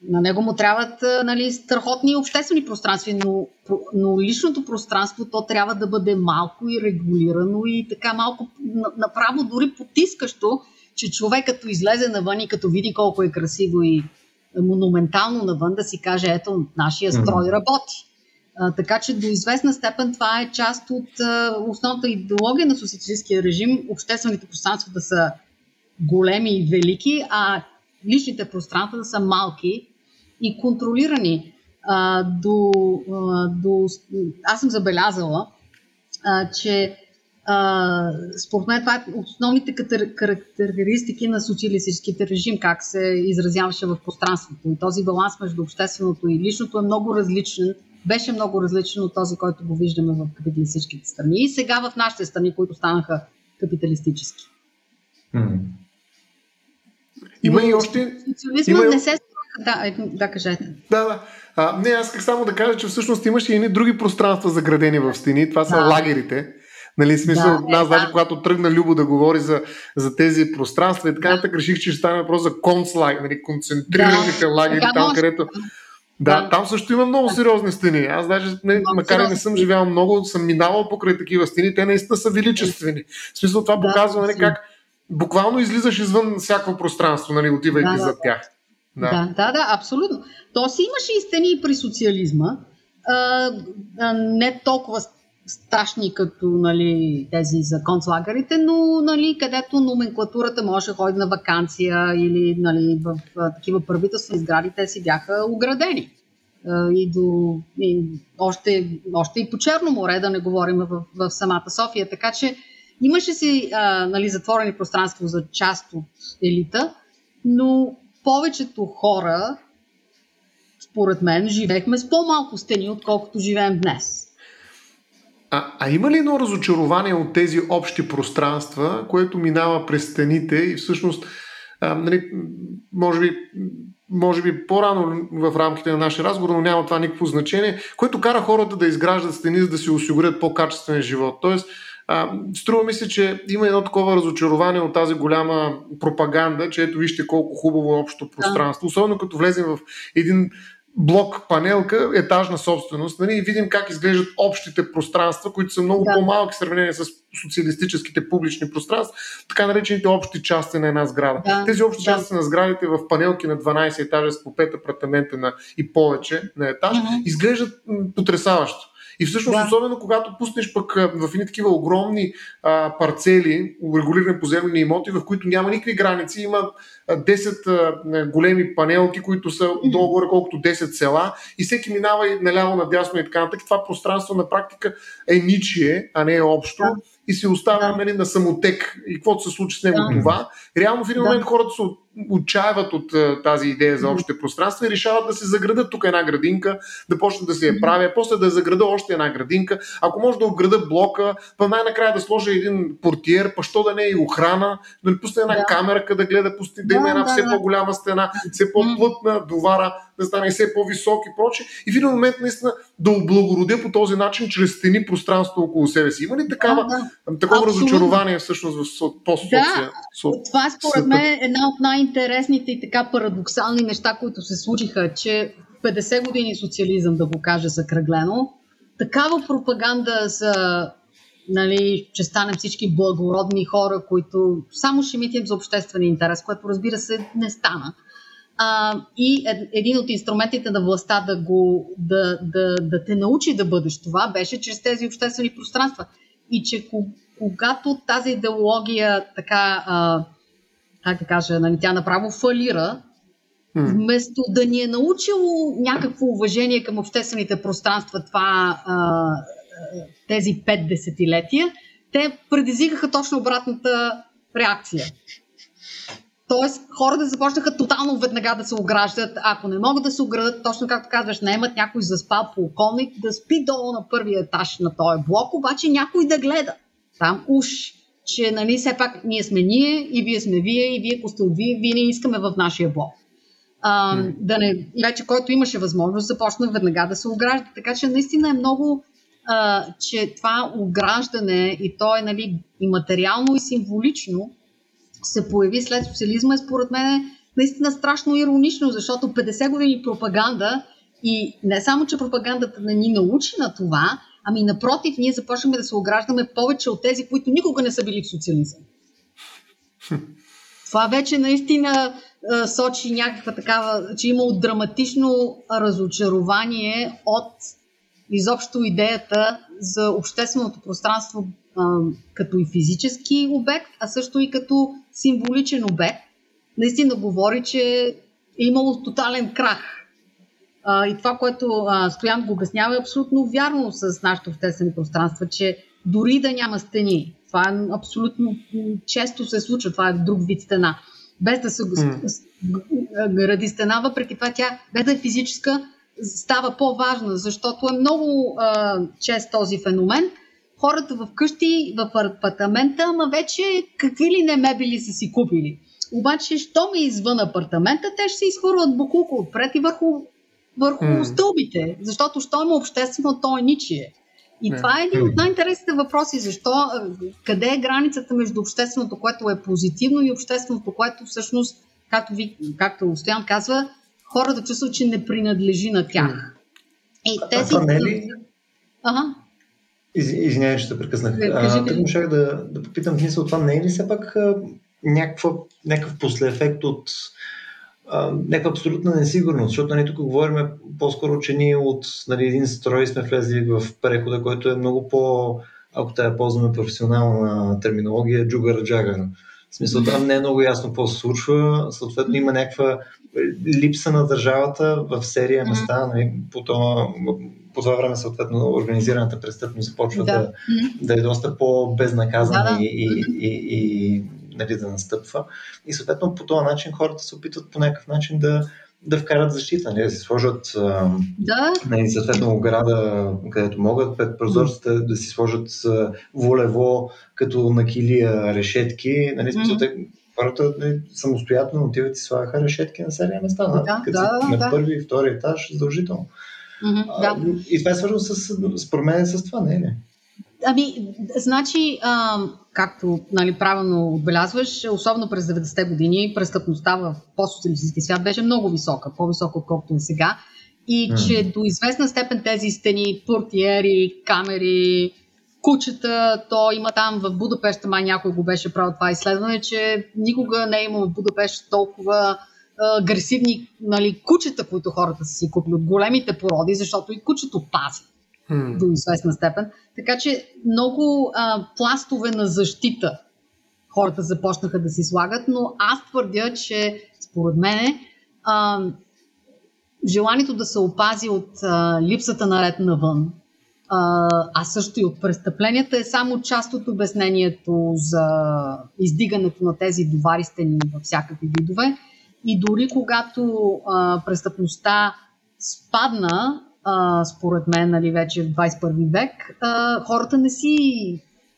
на него му трябват нали, страхотни обществени пространства, но, но личното пространство то трябва да бъде малко и регулирано и така малко направо дори потискащо, че човек като излезе навън и като види колко е красиво и монументално навън, да си каже, ето, нашия строй работи. А, така че до известна степен това е част от а, основната идеология на социалистическия режим, обществените пространства да са големи и велики, а личните пространства да са малки и контролирани. А, до, а, до, аз съм забелязала, а, че а, според мен това е основните характеристики на социалистическите режим, как се изразяваше в пространството. И този баланс между общественото и личното е много различен, беше много различен от този, който го виждаме в капиталистическите страни. И сега в нашите страни, които станаха капиталистически. Mm. Има и още. Социализма има... не се да, е, да, кажете. Да, да. А, не, аз исках само да кажа, че всъщност имаше и едни други пространства заградени в стени. Това са да. лагерите. Нали, смисъл, да, аз е, даже да. когато тръгна Любо да говори за, за тези пространства и така нататък, реших, че ще стане въпрос за концлагер, нали, концентрираните да. лагери, там може. където... Да, да, там също има много сериозни стени. Аз даже, не, макар и не съм живял много, съм минавал покрай такива стени, те наистина са величествени. В смисъл това да, показва нали, как буквално излизаш извън всяко пространство, нали, отивайки да, зад тях. Да. да, да, абсолютно. То си имаше и стени при социализма, а, а, не толкова страшни като нали, тези за концлагерите, но нали, където номенклатурата може да ходи на вакансия или нали, в, в такива правителствени сгради, те си бяха оградени. А, и, до, и още, още и по Черно море, да не говорим в, в самата София. Така че имаше си а, нали, затворени пространство за част от елита, но повечето хора, според мен, живеехме с по-малко стени, отколкото живеем днес. А, а има ли едно разочарование от тези общи пространства, което минава през стените и всъщност, а, нали, може би, може би по-рано в рамките на нашия разговор, но няма това никакво значение, което кара хората да изграждат стени, за да си осигурят по-качествен живот. Тоест, а, струва ми се, че има едно такова разочарование от тази голяма пропаганда, че ето вижте колко хубаво е общото пространство. Особено като влезем в един блок панелка, етажна собственост, нали, и видим как изглеждат общите пространства, които са много да. по-малки в сравнение с социалистическите публични пространства, така наречените общи части на една сграда. Да. Тези общи да. части на сградите в панелки на 12 етажа с по 5 апартамента на, и повече на етаж mm-hmm. изглеждат потрясаващо. И всъщност, да. особено когато пуснеш пък в едни такива огромни а, парцели, урегулирани поземлени имоти, в които няма никакви граници, има 10 големи панелки, които са долу-горе колкото 10 села и всеки минава и наляво, надясно и така нататък. Това пространство на практика е ничие, а не е общо. Да и се оставя да. нали, на самотек и каквото се случи с него да. това. Реално в един момент да. хората се отчаяват от uh, тази идея за общите пространства и решават да се заградат тук една градинка, да почнат да се я правя, после да заграда още една градинка. Ако може да обграда блока, па най-накрая да сложа един портиер, па що да не е и охрана, да не пусне една да. камера, да гледа, пусти, да, има една да, все да. по-голяма стена, все по-плътна, довара, да стане все по-висок и проче. И в един момент наистина да облагородя по този начин, чрез стени пространство около себе си. Има ли такава, да, да. такова Абсолютно. разочарование всъщност в постсоция? Да, това според мен е една от най-интересните и така парадоксални неща, които се случиха, че 50 години социализъм, да го кажа закръглено, такава пропаганда за нали, че станем всички благородни хора, които само ще митим за обществен интерес, което разбира се не стана а, и един от инструментите на властта да, го, да, да, да те научи да бъдеш това беше чрез тези обществени пространства. И че когато тази идеология така, а, как да кажа, нали, тя направо фалира, вместо да ни е научило някакво уважение към обществените пространства, това, а, тези пет десетилетия, те предизвикаха точно обратната реакция. Тоест, хората започнаха тотално веднага да се ограждат. Ако не могат да се оградат, точно както казваш, наемат някой заспал по околник, да спи долу на първия етаж на този блок, обаче някой да гледа. Там уж, че нали, все пак ние сме ние и вие сме вие и вие, ако сте вие, вие не искаме в нашия блок. А, mm. да не, вече който имаше възможност, започна веднага да се огражда. Така че наистина е много, а, че това ограждане и то е нали, и материално и символично, се появи след социализма е според мен наистина страшно иронично, защото 50 години пропаганда и не само, че пропагандата не ни научи на това, ами напротив, ние започваме да се ограждаме повече от тези, които никога не са били в социализъм. Това вече наистина сочи някаква такава, че имало драматично разочарование от изобщо идеята за общественото пространство а, като и физически обект, а също и като символичен обект. Наистина говори, че е имало тотален крах. А, и това, което а, Стоян го обяснява, е абсолютно вярно с нашите обществени пространства, че дори да няма стени, това е абсолютно често се случва, това е друг вид стена. Без да се mm. гради стена, въпреки това тя, без да е физическа, става по-важна, защото е много а, чест този феномен. Хората в къщи, в апартамента, ама вече какви ли не мебели са си купили. Обаче, що ми извън апартамента, те ще се изхвърлят букука отпред и върху, върху mm. стълбите. Защото що има обществено, то е ничие. И не. това е един от най-интересните въпроси. Защо, къде е границата между общественото, което е позитивно и общественото, което всъщност, както, ви, както Стоян казва, хората чувстват, че не принадлежи на тях. И тези... това не е ли... Ага. Из, извинявай, че се прекъснах. Тук можах да, да попитам мисъл, това не е ли все пак някаква, някакъв послеефект от а, някаква абсолютна несигурност, защото нали, тук говорим по-скоро, че ние от нали, един строй сме влезли в прехода, който е много по, ако тая ползваме професионална терминология, джугър джагър. В смисъл, там не е много ясно какво се случва, съответно има някаква липса на държавата в серия места, нали, по, това, по това време съответно организираната престъпност започва да, да, да е доста по-безнаказана да, да. И, и, и, и нали, да настъпва. И съответно по този начин хората се опитват по някакъв начин да, да вкарат защита, нали, да си сложат да. нали, съответно ограда, където могат, пред прозорците да си сложат волево като на килия решетки. Нали, mm-hmm хората нали, самостоятелно отиват и слагаха решетки на серия места. Да, като да, на да. първи и втори етаж, задължително. Mm-hmm, да. И това е свързано с, според мен с това, не е ли? Ами, значи, както нали, правилно отбелязваш, особено през 90-те години, престъпността в постсоциалистически свят беше много висока, по-висока отколкото и сега. и mm. че до известна степен тези стени, портиери, камери, кучета, то има там в Будапешта, май някой го беше правил това изследване, че никога не е имало в Будапешта толкова агресивни нали, кучета, които хората са си купили от големите породи, защото и кучето пази до известна степен. Така че много а, пластове на защита хората започнаха да си слагат, но аз твърдя, че според мен желанието да се опази от а, липсата на ред навън, а, а също и от престъпленията е само част от обяснението за издигането на тези доваристени във всякакви видове. И дори когато а, престъпността спадна, а, според мен, нали, вече в 21 век, а, хората не си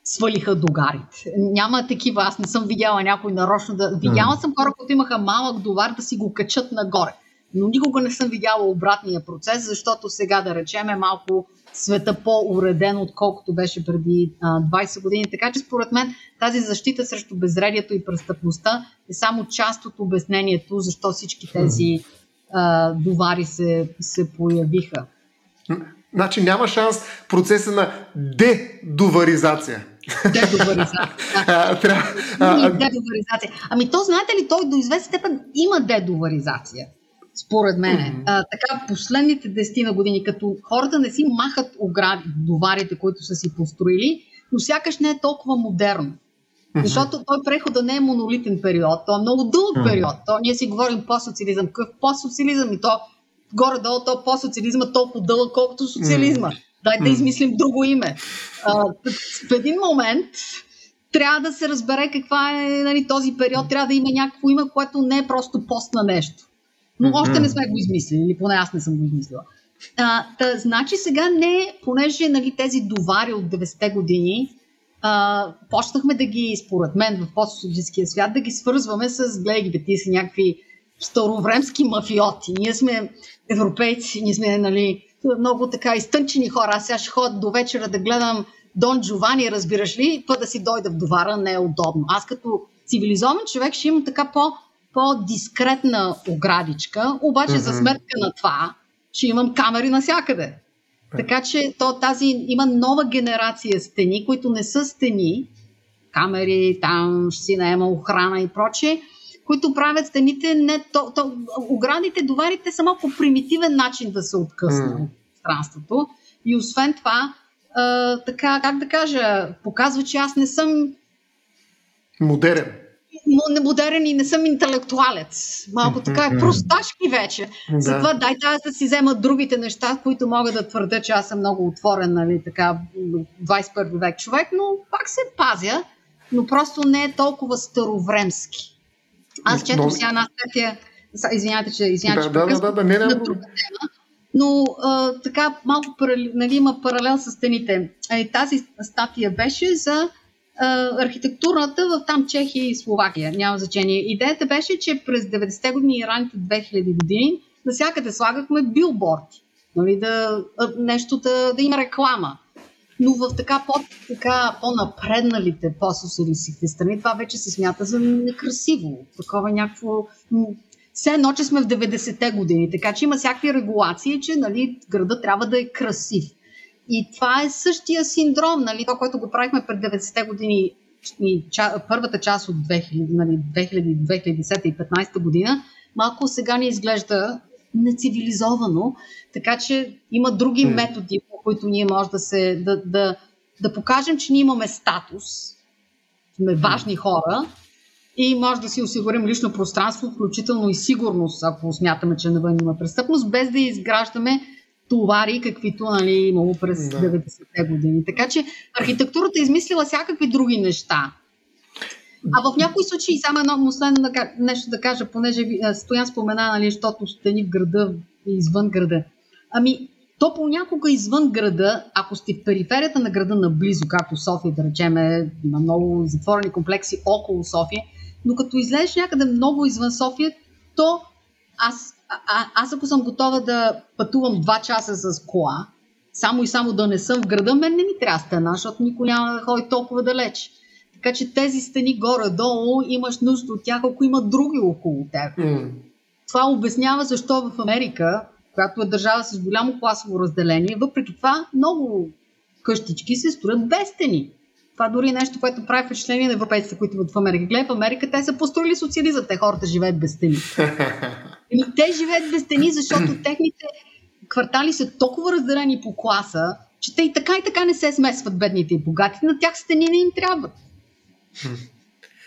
свалиха догарите. Няма такива, аз не съм видяла някой нарочно да... Видяла съм хора, които имаха малък довар да си го качат нагоре. Но никога не съм видяла обратния процес, защото сега, да речем, е малко света по-уреден, отколкото беше преди а, 20 години. Така че, според мен, тази защита срещу безредието и престъпността е само част от обяснението, защо всички тези а, довари се, се появиха. Значи няма шанс процеса на дедоваризация. Дедоваризация. Да. дедоваризация. Ами то, знаете ли, той до известна степен има дедоваризация. Според мен. Mm-hmm. А, така, последните 10 на години, като хората не си махат огради, доварите, които са си построили, но сякаш не е толкова модерно. Mm-hmm. Защото той прехода не е монолитен период, то е много дълъг mm-hmm. период. То, ние си говорим по-социализъм. Какъв по-социализъм? И то горе-долу то по-социализма толкова дълъг, колкото социализма. Mm. Дай да измислим друго име. А, в един момент трябва да се разбере каква е нали, този период, трябва да има някакво име, което не е просто пост на нещо. Но още не сме го измислили, или поне аз не съм го измислила. А, та, значи сега не, понеже нали, тези довари от 90-те години, а, почнахме да ги, според мен, в постсоциалистическия свят, да ги свързваме с, гледай ги, ти са някакви старовремски мафиоти. Ние сме европейци, ние сме нали, много така изтънчени хора. Аз сега ще ходя до вечера да гледам Дон Джовани, разбираш ли, па да си дойда в довара не е удобно. Аз като цивилизован човек ще имам така по, по-дискретна оградичка, обаче mm-hmm. за сметка на това ще имам камери навсякъде. Така че то, тази има нова генерация стени, които не са стени, камери, там ще си наема охрана и прочее, които правят стените, не, то, то, оградите, доварите са малко примитивен начин да се откъсне mm. пространството. И освен това, а, така, как да кажа, показва, че аз не съм модерен. Не модерен и не съм интелектуалец. Малко така е просташки вече. Да. Затова дай аз да си взема другите неща, които мога да твърда, че аз съм много отворен, нали, така, 21 век човек, но пак се пазя, но просто не е толкова старовремски. Аз четох сега една статия, извинявайте, че извинявайте, да, че да, да, да, не, не, не. но а, така малко нали, има паралел с стените. А, тази статия беше за а, архитектурата в там Чехия и Словакия. Няма значение. Идеята беше, че през 90-те години и ранните 2000 години навсякъде слагахме билборди. Нали, да, нещо да, да има реклама. Но в така, по, така по-напредналите по-социалистическите страни това вече се смята за некрасиво. Такова някакво... Все едно, че сме в 90-те години, така че има всякакви регулации, че нали, града трябва да е красив. И това е същия синдром, нали, това, което го правихме пред 90-те години, и ча, първата част от 2000, нали, 2000, 2010 и 2015 година, малко сега ни изглежда нецивилизовано, така че има други mm. методи, които ние може да се да, да, да покажем, че ние имаме статус, сме важни хора и може да си осигурим лично пространство, включително и сигурност, ако смятаме, че навън има престъпност, без да изграждаме товари, каквито нали, имало през да. 90-те години. Така че архитектурата е измислила всякакви други неща. А в някои случаи, само едно последно нещо да кажа, понеже Стоян спомена, нали, защото стени в града и извън града. Ами, то понякога извън града, ако сте в периферията на града наблизо, както София, да речем, има много затворени комплекси около София, но като излезеш някъде много извън София, то аз, а, аз ако съм готова да пътувам 2 часа с кола, само и само да не съм в града, мен не ми трябва стена, защото никой няма да ходи толкова далеч. Така че тези стени горе-долу имаш нужда от тях, ако има други около теб. Mm. Това обяснява защо в Америка която е държава с голямо класово разделение, въпреки това много къщички се строят без стени. Това дори е нещо, което прави впечатление на европейците, които идват в Америка. Гледай, в Америка те са построили социализъм, те хората живеят без стени. И те живеят без стени, защото техните квартали са толкова разделени по класа, че те и така и така не се смесват бедните и богатите, на тях стени не им трябват.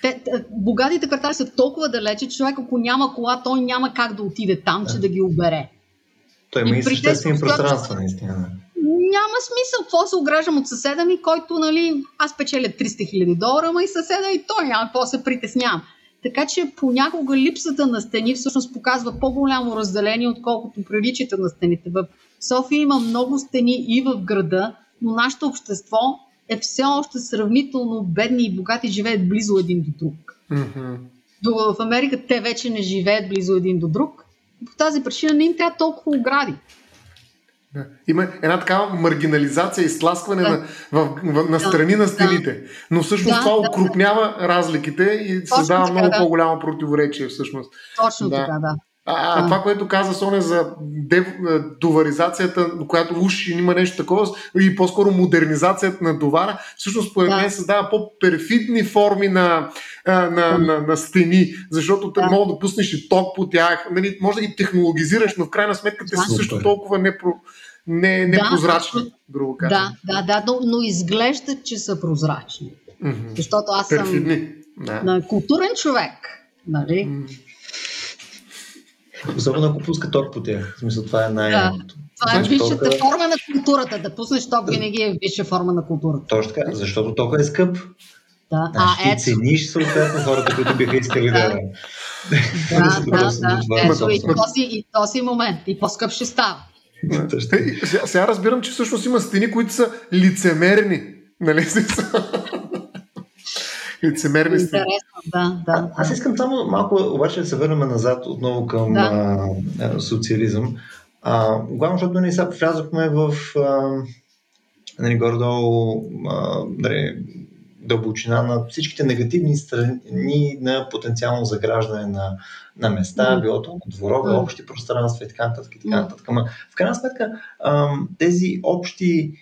Те, богатите квартали са толкова далече, че човек ако няма кола, той няма как да отиде там, че да ги обере. Той има и, и съществени пространства, наистина. Няма смисъл. Какво се ограждам от съседа ми, който, нали, аз печеля 300 хиляди долара, ма и съседа и той няма какво се притеснявам. Така че понякога липсата на стени всъщност показва по-голямо разделение, отколкото приличите на стените. В София има много стени и в града, но нашето общество е все още сравнително бедни и богати, живеят близо един до друг. Mm-hmm. в Америка те вече не живеят близо един до друг. По тази причина не им трябва толкова огради. Да. Има една такава маргинализация и сласкване да. на, в, в, на страни да. на стените. Но всъщност да, това да, укрупнява да. разликите и създава много да. по-голямо противоречие всъщност. Точно да. така, да. А, а това, което каза Соня за доваризацията, която уж има нещо такова, и по-скоро модернизацията на довара, всъщност според да. мен създава по-перфидни форми на, на, на, на, на стени, защото да. мога да пуснеш и ток по тях, нали, може да ги технологизираш, но в крайна сметка те са също толкова непро, не, непрозрачни, да, грубо. Да, да, да, но, но изглеждат, че са прозрачни. Mm-hmm. Защото аз съм да. на културен човек. Нали? Mm-hmm. Особено ако пуска ток по тях. В смисъл, това е най да. Това е значи, висшата тока... форма на културата. Да пуснеш ток винаги е висша форма на културата. Точно така, защото тока е скъп. Да. Значи, а, ти ето. цениш съответно хората, които биха искали да... Да, да, да. да. Ето и този, и този момент. И по-скъп ще става. Сега, сега разбирам, че всъщност има стени, които са лицемерни. Нали? Лицемерни стени. Да, да. А, аз искам само малко обаче да се върнем назад отново към да. а, социализъм. А, главно, защото ние сега влязохме в а, нали, горе-долу нали, дълбочина на всичките негативни страни на потенциално заграждане на, на места, mm. било то дворове, mm. общи пространства и така нататък. И така нататък. Mm. в крайна сметка, тези общи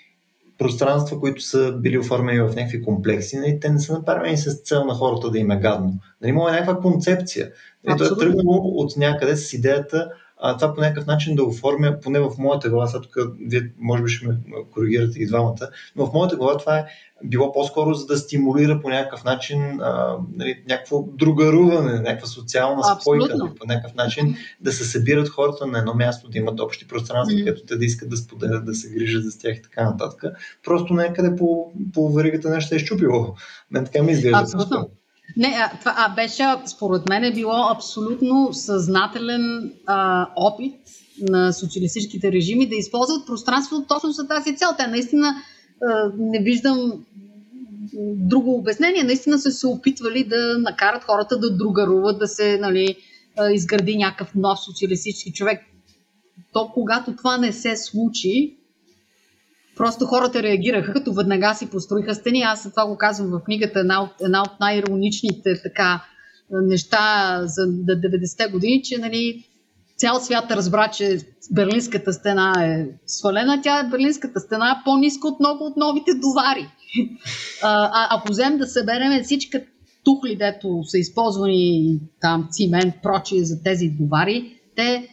пространства, които са били оформени в някакви комплекси, нали, те не са направени с цел на хората да им е гадно. Нали, има някаква концепция. Нали, то е тръгнало от някъде с идеята а, това по някакъв начин да оформя, поне в моята глава, сега тук вие може би ще ме коригирате и двамата, но в моята глава това е било по-скоро за да стимулира по някакъв начин а, нали, някакво другаруване, някаква социална спойка, нали, по някакъв начин да се събират хората на едно място, да имат общи пространства, mm-hmm. където те да искат да споделят, да се грижат за тях и така нататък. Просто някъде по, по веригата нещо е щупило. Мен така ми изглежда. Абсолютно. Не, а, това а беше, според мен е било абсолютно съзнателен а, опит на социалистическите режими да използват пространството точно за тази цел. Те наистина а, не виждам друго обяснение. Наистина са се опитвали да накарат хората да другаруват, да се нали, изгради някакъв нов социалистически човек. То, когато това не се случи, Просто хората реагираха, като веднага си построиха стени. Аз това го казвам в книгата, една от, една от най-ироничните така, неща за 90-те години, че нали, цял свят разбра, че Берлинската стена е свалена. Тя Берлинската стена е по-ниска от много от новите довари. А, ако вземем да съберем всички тухли, дето са използвани там цимент, прочие за тези довари, те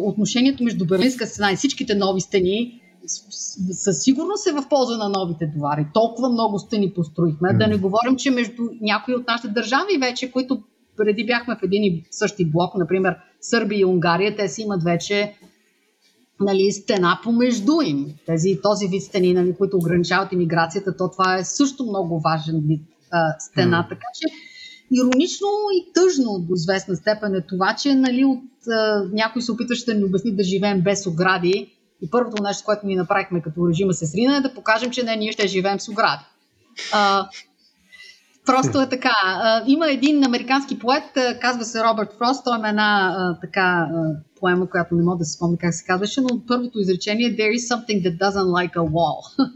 отношението между Берлинска стена и всичките нови стени със сигурност е в полза на новите товари. Толкова много стени построихме. Mm. Да не говорим, че между някои от нашите държави вече, които преди бяхме в един и същи блок, например Сърбия и Унгария, те си имат вече нали, стена помежду им. Тези, този вид стени, нали, които ограничават иммиграцията, то това е също много важен вид а, стена. Mm. Така че иронично и тъжно до известна степен е това, че нали, от, а, някой се опитваше да ни обясни да живеем без огради и първото нещо, което ни направихме като режима се срина е да покажем, че не, ние ще живеем с огради. А, просто е така. А, има един американски поет, казва се Робърт Фрост, той има една а, така а, поема, която не мога да се спомня как се казваше, но първото изречение е There is something that doesn't like a wall.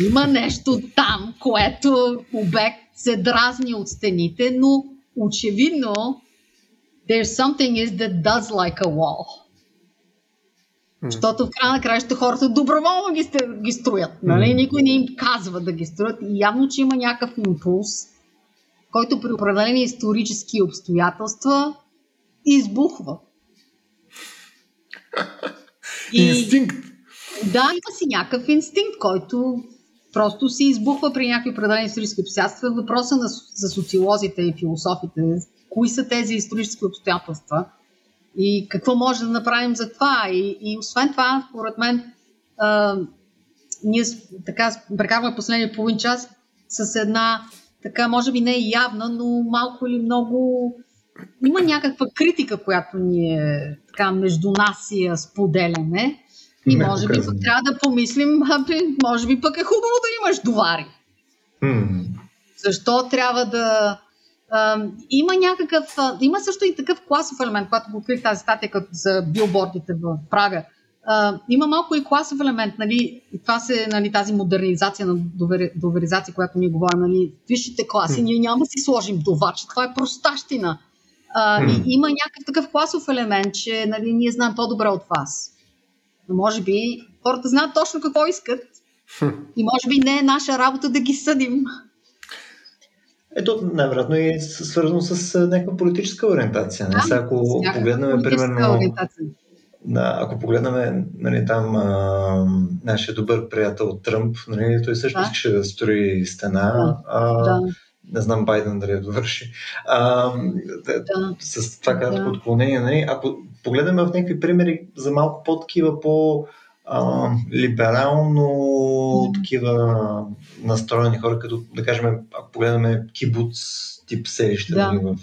има нещо там, което обект се дразни от стените, но очевидно there's something is that does like a wall. Защото в края на краища хората доброволно ги, ги строят. Нали? Никой не им казва да ги строят. И явно, че има някакъв импулс, който при определени исторически обстоятелства избухва. И... Инстинкт. Да, има си някакъв инстинкт, който просто си избухва при някакви определени исторически обстоятелства. Въпроса на, за социолозите и философите. Кои са тези исторически обстоятелства? И какво може да направим за това? И, и освен това, според мен, а, ние така прекарваме последния половин час с една, така, може би не е явна, но малко или много има някаква критика, която ние така между нас я споделяме. И не, може би пък трябва да помислим, може би пък е хубаво да имаш довари. Hmm. Защо трябва да... Има някакъв... Има също и такъв класов елемент, когато го открих тази статия като за билбордите в Прага. Има малко и класов елемент, нали, и това се нали, тази модернизация на довери, доверизация, която ние говорим, нали, висшите класи, ние няма да си сложим че това е простащина. А, и, има някакъв такъв класов елемент, че нали, ние знаем по-добре от вас. Но може би хората знаят точно какво искат и може би не е наша работа да ги съдим. Ето, най-вероятно е свързано с някаква политическа ориентация. Да, Сега, ако погледнем, примерно, да, ако погледнем нали, там а, нашия добър приятел Тръмп, нали, той също да. искаше да строи стена. Да. А, да. Не знам Байден дали я довърши. А, да. С това кратко да. отклонение. Нали, ако погледнем в някакви примери за малко по-такива по- а, либерално такива настроени хора, като да кажем, ако погледнем кибуц тип селище да. нали, в,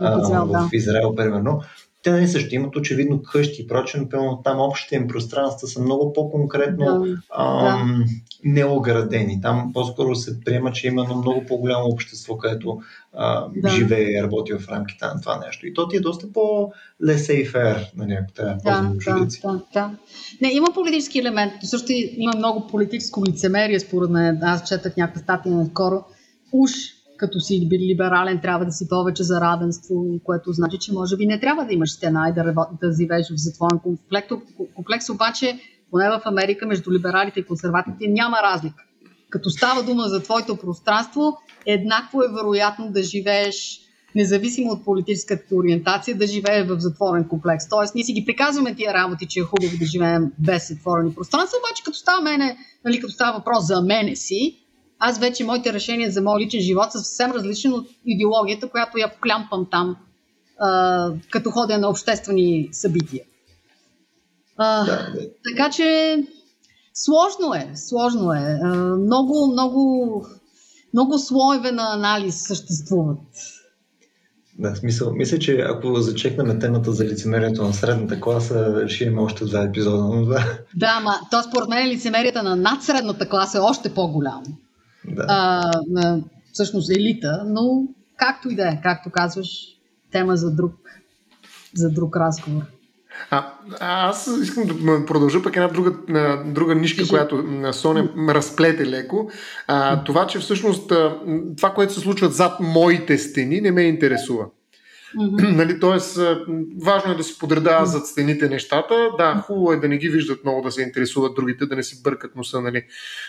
а, в Израел, примерно, те не нали, също имат очевидно къщи и прочее, но там общите им пространства са много по-конкретно да, ам. Неоградени. Там по-скоро се приема, че има много по-голямо общество, където а, да. живее и работи в рамките на това нещо. И то ти е доста по-лесейфер, нали, ако трябва да, да, да, да. Не, има политически елемент. Също има много политическо лицемерие, според мен. Аз четах някаква статия наскоро. Уж като си либерален, трябва да си повече за равенство, което значи, че може би не трябва да имаш стена и да, да живееш в затворен комплекс. Комплекс обаче, поне в Америка, между либералите и консерватите няма разлика. Като става дума за твоето пространство, еднакво е вероятно да живееш независимо от политическата ориентация, да живее в затворен комплекс. Тоест, ние си ги приказваме тия работи, че е хубаво да живеем без затворени пространства, обаче като става, мене, нали, като става въпрос за мене си, аз вече моите решения за моят личен живот са съвсем различни от идеологията, която я поклямпам там, а, като ходя на обществени събития. А, да, да. Така че сложно е, сложно е. А, много, много, много слоеве на анализ съществуват. Да, смисъл. Мисля, че ако зачекнем темата за лицемерието на средната класа, ще има още два епизода. Да, да ма то според мен лицемерието на надсредната класа е още по-голямо да. а, на всъщност елита, но както и да е, както казваш, тема за друг, за друг разговор. А, аз искам да продължа пък една друга, друга нишка, която Соня разплете леко. А, това, че всъщност това, което се случва зад моите стени, не ме интересува. Mm-hmm. нали, тоест, важно е да си подредава зад стените нещата. Да, хубаво е да не ги виждат много, да се интересуват другите, да не си бъркат носа, нали,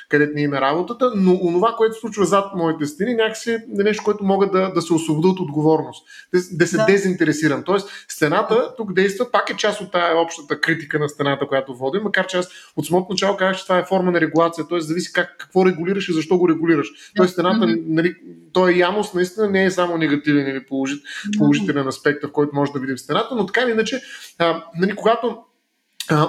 където не има работата, но онова, което се случва зад моите стени, някакси е нещо, което могат да, да се освободят от отговорност, да, да се да. дезинтересирам. Тоест, стената тук действа, пак е част от тая общата критика на стената, която водим, макар че аз от самото начало казах, че това е форма на регулация, т.е. зависи как, какво регулираш и защо го регулираш. Тоест, стената, mm-hmm. нали, той е ямост, наистина не е само негативен или положителен положителен аспект, в който може да видим стената, но така или иначе, а, нали, когато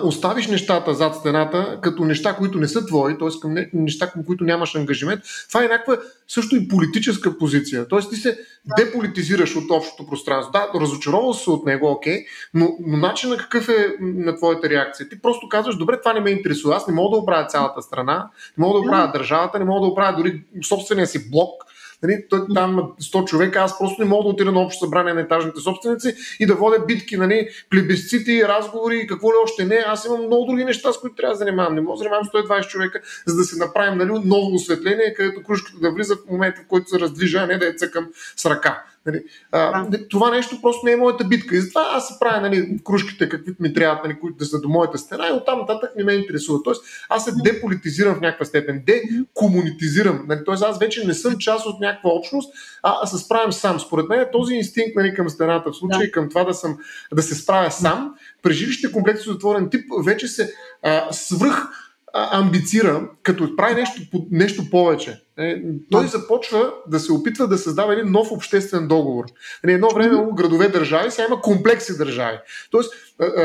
оставиш нещата зад стената като неща, които не са твои, т.е. към неща, към които нямаш ангажимент, това е някаква също и политическа позиция. Т.е. ти се деполитизираш от общото пространство. Да, разочаровал се от него, окей, но, но начинът какъв е на твоята реакция? Ти просто казваш, добре, това не ме интересува. Аз не мога да оправя цялата страна, не мога да оправя държавата, не мога да оправя дори собствения си блок, Нали, той, там 100 човека, аз просто не мога да отида на общо събрание на етажните собственици и да водя битки, нали, плебисцити, разговори и какво ли още не. Аз имам много други неща, с които трябва да занимавам. Не мога да занимавам 120 човека, за да се направим нали, ново осветление, където кружката да влиза в момента, в който се раздвижа, а не да е цъкам с ръка. Нали, а, да. Това нещо просто не е моята битка. И затова аз се правя нали, кружките, каквито ми трябват, нали, които да са до моята стена и оттам нататък не ме интересува. Тоест, аз се деполитизирам в някаква степен, декомунитизирам. Нали, тоест, аз вече не съм част от някаква общност, а се справям сам. Според мен този инстинкт нали, към стената, в случай да. към това да, съм, да се справя сам, при жилищите комплекси от затворен тип вече се а, свръх амбицира, като прави нещо, нещо повече. Е, той започва да се опитва да създава един нов обществен договор. Нали, едно време имало градове държави, сега има комплекси държави. Тоест,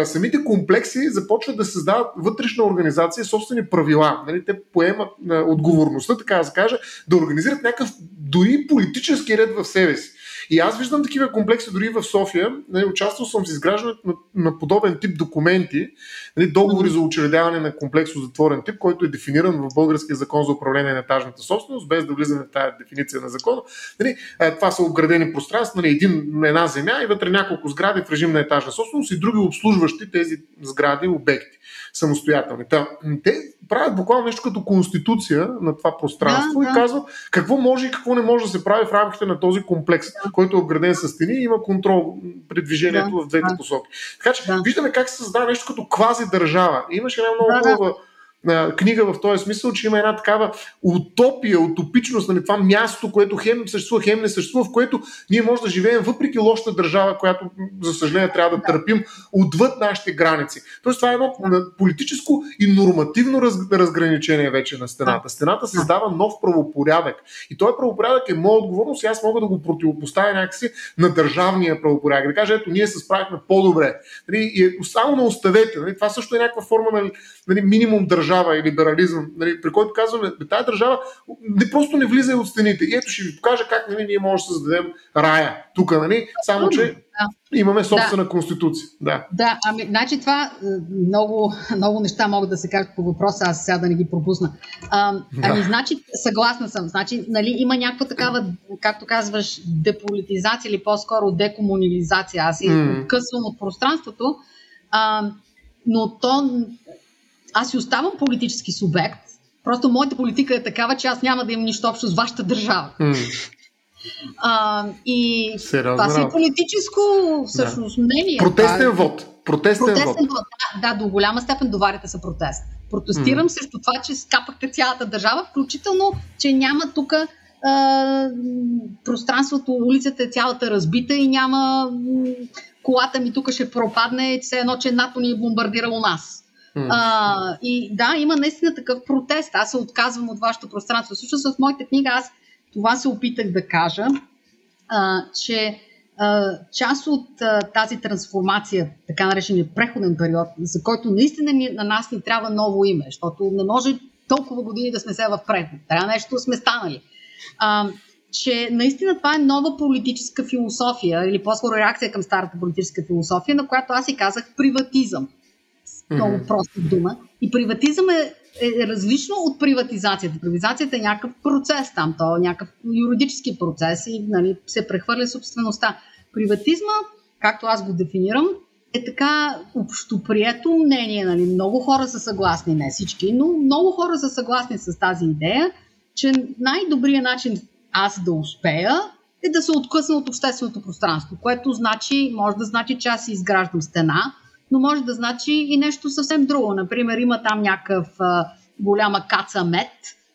самите комплекси започват да създават вътрешна организация, собствени правила. Нали, те поемат отговорността, така да се каже, да организират някакъв дори политически ред в себе си. И аз виждам такива комплекси дори в София. Нали, участвал съм в изграждането на, на подобен тип документи, нали, договори за учредяване на комплекс от затворен тип, който е дефиниран в Българския закон за управление на етажната собственост, без да влизаме в тази дефиниция на закона. Нали, това са обградени пространства, нали, един, една земя и вътре няколко сгради в режим на етажна собственост и други обслужващи тези сгради, обекти самостоятелни. Та, те правят буквално нещо като конституция на това пространство да, и да. казват какво може и какво не може да се прави в рамките на този комплекс, да. който е обграден с стени и има контрол при движението да, в двете да. посоки. Така че да. виждаме как се създава нещо като квази държава. Имаше една много да, хубава книга в този смисъл, че има една такава утопия, утопичност, нали, това място, което хем съществува, хем не съществува, в което ние може да живеем въпреки лошата държава, която, за съжаление, трябва да търпим отвъд нашите граници. Тоест, това е едно политическо и нормативно раз, разграничение вече на стената. Стената създава нов правопорядък. И този правопорядък е моя отговорност и аз мога да го противопоставя някакси на държавния правопорядък. Да кажа, ето, ние се справихме по-добре. Нали, и само на оставете. Нали, това също е някаква форма на нали, минимум държава държава и либерализъм, нали, при който казваме, тази държава не просто не влиза от стените. И ето ще ви покажа как нали, ние можем да създадем рая тук, нали? само че да. имаме собствена да. конституция. Да, да ами, значи това е, много, много неща могат да се кажат по въпроса, аз сега да не ги пропусна. А, да. Ами, значи, съгласна съм. Значи, нали, има някаква такава, както казваш, деполитизация или по-скоро декомунилизация. Аз се mm. откъсвам от пространството. А, но то аз си оставам политически субект, просто моята политика е такава, че аз няма да имам нищо общо с вашата държава. Mm. А, и Сериозно това си е политическо всъщност да. мнение. Протестен това, вод. Протестен, протестен вод. вод. Да, да, до голяма степен доварите са протест. Протестирам mm. срещу това, че скапахте цялата държава, включително, че няма тук пространството, улицата е цялата разбита и няма колата ми тук ще пропадне, все едно, че НАТО ни е бомбардирало нас. А, и да, има наистина такъв протест. Аз се отказвам от вашето пространство. Всъщност в моята книга аз това се опитах да кажа, а, че а, част от а, тази трансформация, така наречения преходен период, за който наистина ни, на нас ни трябва ново име, защото не може толкова години да сме се в преход. Трябва нещо сме станали. А, че наистина това е нова политическа философия, или по-скоро реакция към старата политическа философия, на която аз и казах приватизъм много mm-hmm. проста дума. И приватизъм е, е различно от приватизацията. Приватизацията е някакъв процес там, то е някакъв юридически процес и нали, се прехвърля собствеността. Приватизма, както аз го дефинирам, е така общоприето мнение. Нали. Много хора са съгласни, не всички, но много хора са съгласни с тази идея, че най-добрият начин аз да успея е да се откъсна от общественото пространство, което значи, може да значи, че аз изграждам стена, но може да значи и нещо съвсем друго. Например, има там някакъв а, голяма каца мед,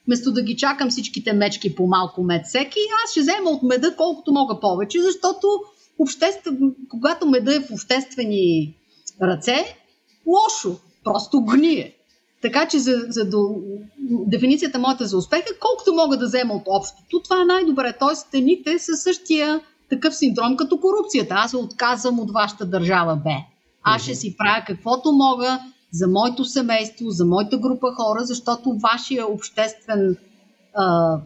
вместо да ги чакам всичките мечки по малко мед всеки, аз ще взема от меда колкото мога повече, защото обществ... когато меда е в обществени ръце, лошо, просто гние. Така че за, за до, дефиницията моята за успех е колкото мога да взема от общото, това е най-добре. Тоест, стените са същия такъв синдром като корупцията. Аз се отказвам от вашата държава, бе. Аз ще си правя каквото мога за моето семейство, за моята група хора, защото вашия обществен а,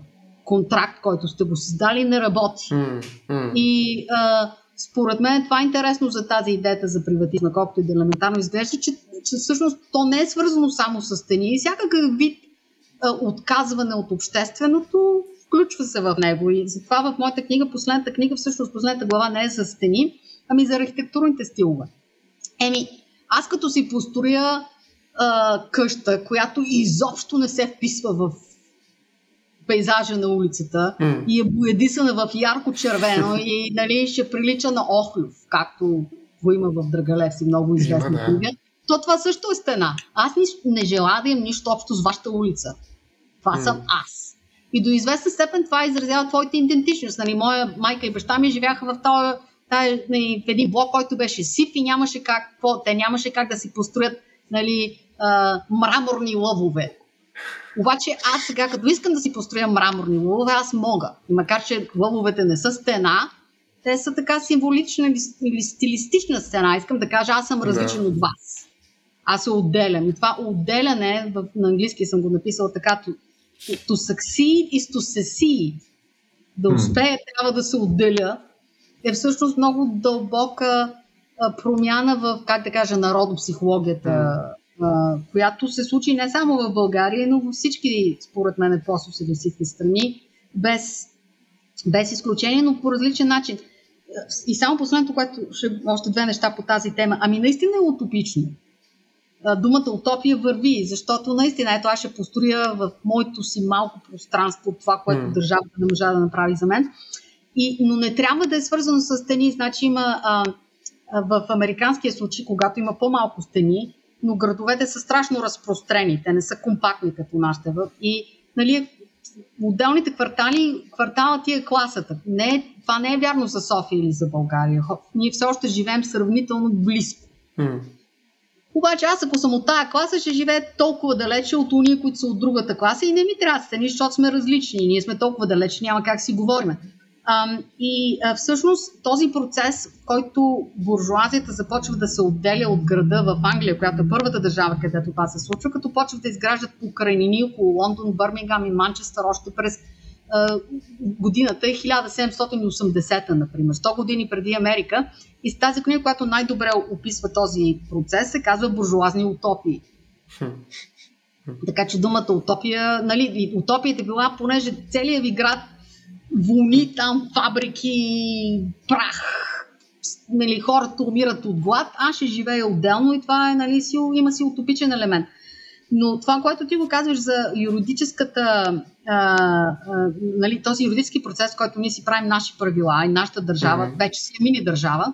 контракт, който сте го създали, не работи. Mm-hmm. И а, според мен това е интересно за тази идеята за приватизма, колкото и да елементарно изглежда, че, че всъщност то не е свързано само с стени и всякакъв вид а, отказване от общественото включва се в него. И затова в моята книга, последната книга, всъщност последната глава не е за стени, ами за архитектурните стилове. Еми, аз като си построя а, къща, която изобщо не се вписва в пейзажа на улицата М. и е боядисана в ярко червено и нали, ще прилича на Охлюв, както го има в Драгалевски, много известна да. книга, то това също е стена. Аз ни, не желая да имам нищо общо с вашата улица. Това М. съм аз. И до известна степен това изразява твоята идентичност. Нали, моя майка и баща ми живяха в този тая, нали, в един блок, който беше сив и нямаше как, те нямаше как да си построят нали, а, мраморни лъвове. Обаче аз сега, като искам да си построя мраморни лъвове, аз мога. И макар, че лъвовете не са стена, те са така символична или, или стилистична стена. Искам да кажа, аз съм различен Да. от вас. Аз се отделям. И това отделяне, в, на английски съм го написала така, to, to succeed is to secede. Да успея, трябва да се отделя. Е всъщност много дълбока промяна в, как да кажа, народопсихологията, която се случи не само в България, но във всички, според мен, постсоциалистически страни, без, без изключение, но по различен начин. И само последното, което ще, още две неща по тази тема. Ами наистина е утопично. Думата утопия върви, защото наистина, ето аз ще построя в моето си малко пространство това, което М. държавата не можа да направи за мен. И, но не трябва да е свързано с стени. Значи има а, в американския случай, когато има по-малко стени, но градовете са страшно разпрострени. Те не са компактни като нашите. И нали, отделните квартали, квартала ти е класата. Не, е- това не е вярно за София или за България. Ние все още живеем сравнително близко. Обаче аз ако съм от тая класа, ще живея толкова далече от уния, които са от другата класа и не ми трябва стени, защото сме различни. Ние сме толкова далече, няма как си говорим. И всъщност този процес, в който буржуазията започва да се отделя от града в Англия, която е първата държава, където това се случва, като почват да изграждат покрайнини около Лондон, Бърмингам и Манчестър още през годината е 1780, например, 100 години преди Америка. И с тази книга, която най-добре описва този процес, се казва буржуазни утопии. Така че думата утопия, нали, утопията била, понеже целият ви град вълни там, фабрики, прах, нали, хората умират от глад, аз ще живея отделно и това е, нали, си, има си утопичен елемент. Но това, което ти го казваш за юридическата, а, а, нали, този юридически процес, който ние си правим наши правила и нашата държава, Мгм. вече си е мини държава,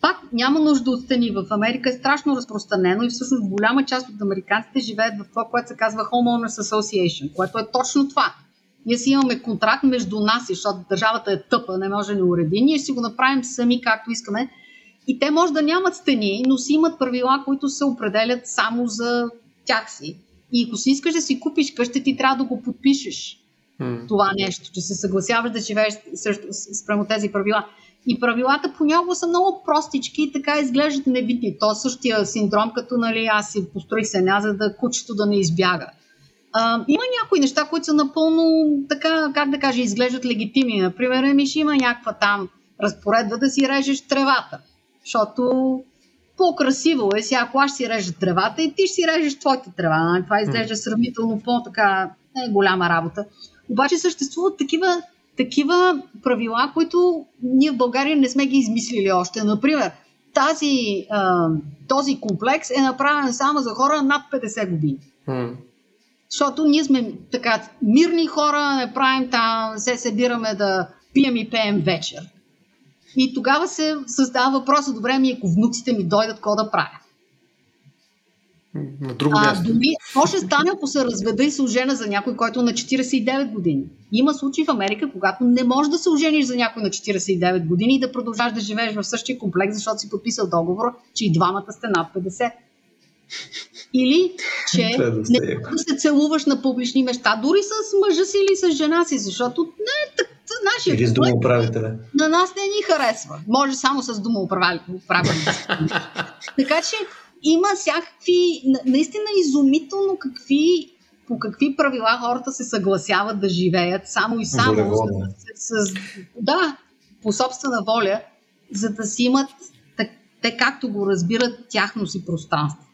пак няма нужда от стени. В Америка е страшно разпространено и всъщност голяма част от американците живеят в това, което се казва Homeowners Association, което е точно това. Ние си имаме контракт между нас, защото държавата е тъпа, не може да ни уреди. Ние си го направим сами както искаме. И те може да нямат стени, но си имат правила, които се определят само за тях си. И ако си искаш да си купиш къща, ти трябва да го подпишеш това нещо, че се съгласяваш да живееш срещу, с- спрямо тези правила. И правилата понякога са много простички и така изглеждат невидни. То е същия синдром, като нали, аз си построих сеня, за да кучето да не избяга. А, има някои неща, които са напълно така, как да кажа, изглеждат легитимни. Например, ами ще има някаква там разпоредба да си режеш тревата. Защото по-красиво е сега, ако аз си режа тревата и ти ще си режеш твоята трева. Това изглежда сравнително по-така не, голяма работа. Обаче съществуват такива, такива правила, които ние в България не сме ги измислили още. Например, тази, този комплекс е направен само за хора над 50 години. Защото ние сме така мирни хора, не правим там, се събираме да пием и пеем вечер. И тогава се създава въпроса, добре ми, ако внуците ми дойдат, какво да правя? На друго А, място. дори, какво ще стане, ако се разведа и се ожена за някой, който е на 49 години? Има случаи в Америка, когато не можеш да се ожениш за някой на 49 години и да продължаш да живееш в същия комплекс, защото си подписал договор, че и двамата сте над 50. Или, че не да се целуваш на публични места, дори с мъжа си или с жена си, защото не е так, нашия Или с домоуправителя. на нас не ни харесва. Може само с домоуправителите. така че има всякакви, на- наистина изумително какви, по какви правила хората се съгласяват да живеят само и само с, с, да, по собствена воля, за да си имат те както го разбират тяхно си пространство.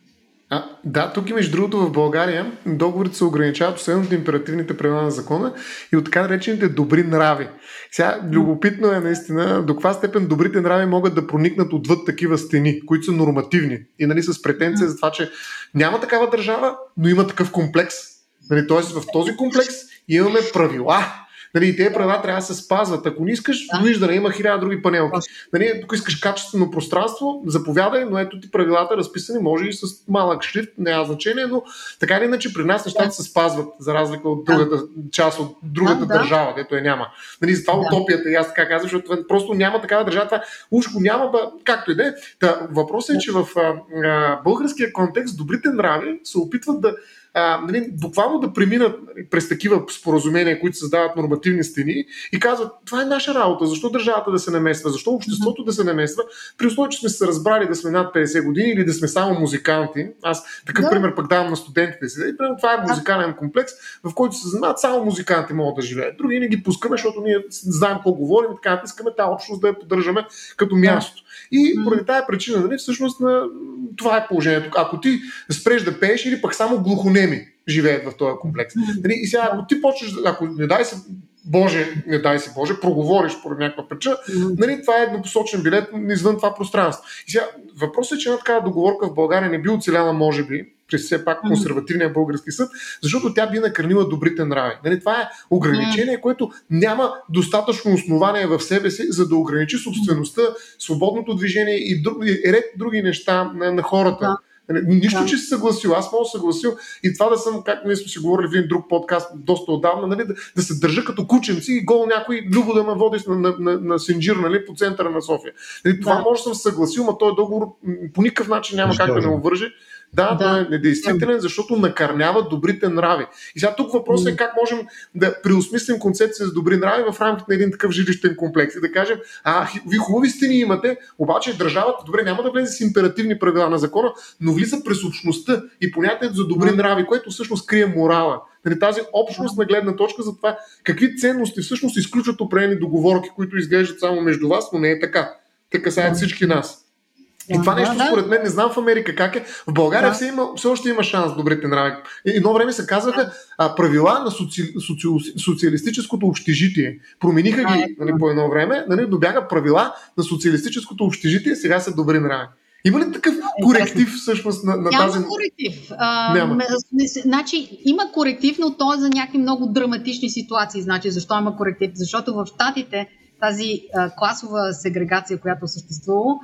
А, да, тук и между другото в България договорите се ограничават последно от императивните правила на закона и от така наречените добри нрави. Сега, любопитно е наистина до каква степен добрите нрави могат да проникнат отвъд такива стени, които са нормативни и нали, с претенция за това, че няма такава държава, но има такъв комплекс. Нали, Тоест в този комплекс имаме правила. Нали, тези правила трябва да се спазват. Ако не искаш, да. вижда, да има хиляда други панелки. Нали, ако искаш качествено пространство, заповядай, но ето ти правилата разписани, може и с малък шрифт, няма значение, но така или иначе при нас нещата да. се спазват, за разлика от другата да. част от другата да, държава, дето я няма. Нали, затова да. утопията, и аз така казвам, защото просто няма такава държава, това уж го няма, ба, както и да е. Въпросът е, че в а, а, българския контекст добрите нрави се опитват да а, нали, буквално да преминат нали, през такива споразумения, които създават нормативни стени и казват, това е наша работа, защо държавата да се намества, защо обществото да се намества, при условие, че сме се разбрали да сме над 50 години или да сме само музиканти. Аз такъв да. пример пък давам на студентите си. И, примерно, това е музикален комплекс, в който се занимават само музиканти могат да живеят. Други не ги пускаме, защото ние знаем какво говорим, така искаме тази общност да я поддържаме като място. И поради тази причина, нали, всъщност на... това е положението. Ако ти спреш да пееш или пък само глухонеми живеят в този комплекс. Нали, и сега, ако ти почнеш, ако не дай се Боже, не дай си Боже, проговориш по някаква причина, нали, това е еднопосочен билет извън това пространство. И сега, въпросът е, че една такава договорка в България не би оцеляла, може би, при все пак консервативния български съд, защото тя би накърнила добрите нрави. Нали, това е ограничение, което няма достатъчно основание в себе си, за да ограничи собствеността, свободното движение и, друг, и ред други неща на, на хората. Нали, нищо, да. че си съгласил. Аз мога да съгласил и това да съм, както ние сме си говорили в един друг подкаст доста отдавна, нали, да, да се държа като кученци и гол някой любо да ме води на, на, на, на Синджир нали, по центъра на София. Нали, това да. може да съм съгласил, но този договор по никакъв начин няма как да ме обвърже да, да. той е недействителен, защото накърнява добрите нрави. И сега тук въпросът е как можем да преосмислим концепция за добри нрави в рамките на един такъв жилищен комплекс и да кажем, а, ви хубави стени имате, обаче държавата, добре, няма да влезе с императивни правила на закона, но влиза през общността и понятието за добри нрави, което всъщност крие морала. Нали, тази общност на гледна точка за това какви ценности всъщност изключват определени договорки, които изглеждат само между вас, но не е така. Те касаят всички нас. И това нещо, да, според мен, не знам в Америка как е. В България да. все, има, все още има шанс добрите нрави. Едно време се казваха а, правила на соци, соци, социалистическото общежитие. Промениха ги нали, по едно време, нали, добяга правила на социалистическото общежитие, сега са добри нрави. Има ли такъв коректив всъщност на, на Няма тази... коректив. А, Няма. Значи, има коректив, но то е за някакви много драматични ситуации. Значи, защо има коректив? Защото в Штатите тази а, класова сегрегация, която съществува,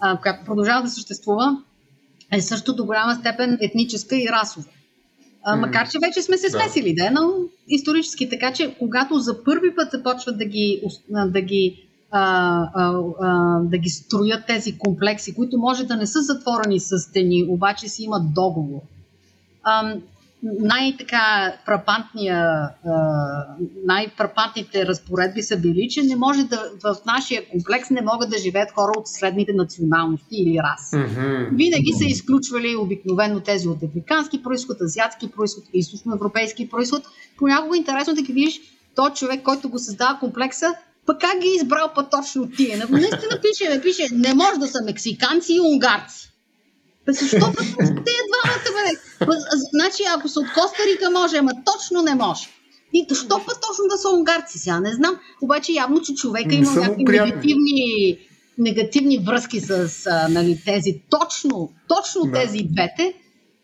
а, която продължава да съществува, е също до голяма степен етническа и расова. А, макар, че вече сме се смесили, да, но исторически. Така че, когато за първи път започват да ги, да ги, а, а, а, да ги строят тези комплекси, които може да не са затворени с стени, обаче си имат договор. А, най-така фрапантния, най-фрапантните разпоредби са били, че не може да, в нашия комплекс не могат да живеят хора от средните националности или раси. Mm-hmm. Винаги са изключвали обикновено тези от африкански происход, азиатски происход, източноевропейски происход. Понякога е интересно да ги видиш то човек, който го създава комплекса, пък как ги е избрал па точно тия? Наистина пише, пише, не може да са мексиканци и унгарци. Защо пък те двамата, бе? Значи, ако са от Коста Рика, може, ама точно не може. И защо път точно да са унгарци? Сега не знам. Обаче явно, че човека има някакви негативни, негативни връзки с а, нали, тези, точно, точно да. тези двете.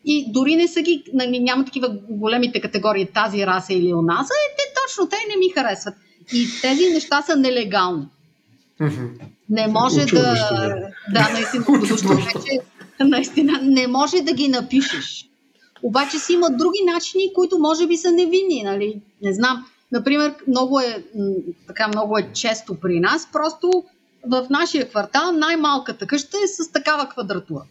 И дори не са ги, нали, няма такива големите категории тази раса или онаса, е, те точно, те не ми харесват. И тези неща са нелегални. Не може да... Да, наистина, вече наистина не може да ги напишеш. Обаче си има други начини, които може би са невинни, нали? Не знам. Например, много е, така много е често при нас, просто в нашия квартал най-малката къща е с такава квадратура.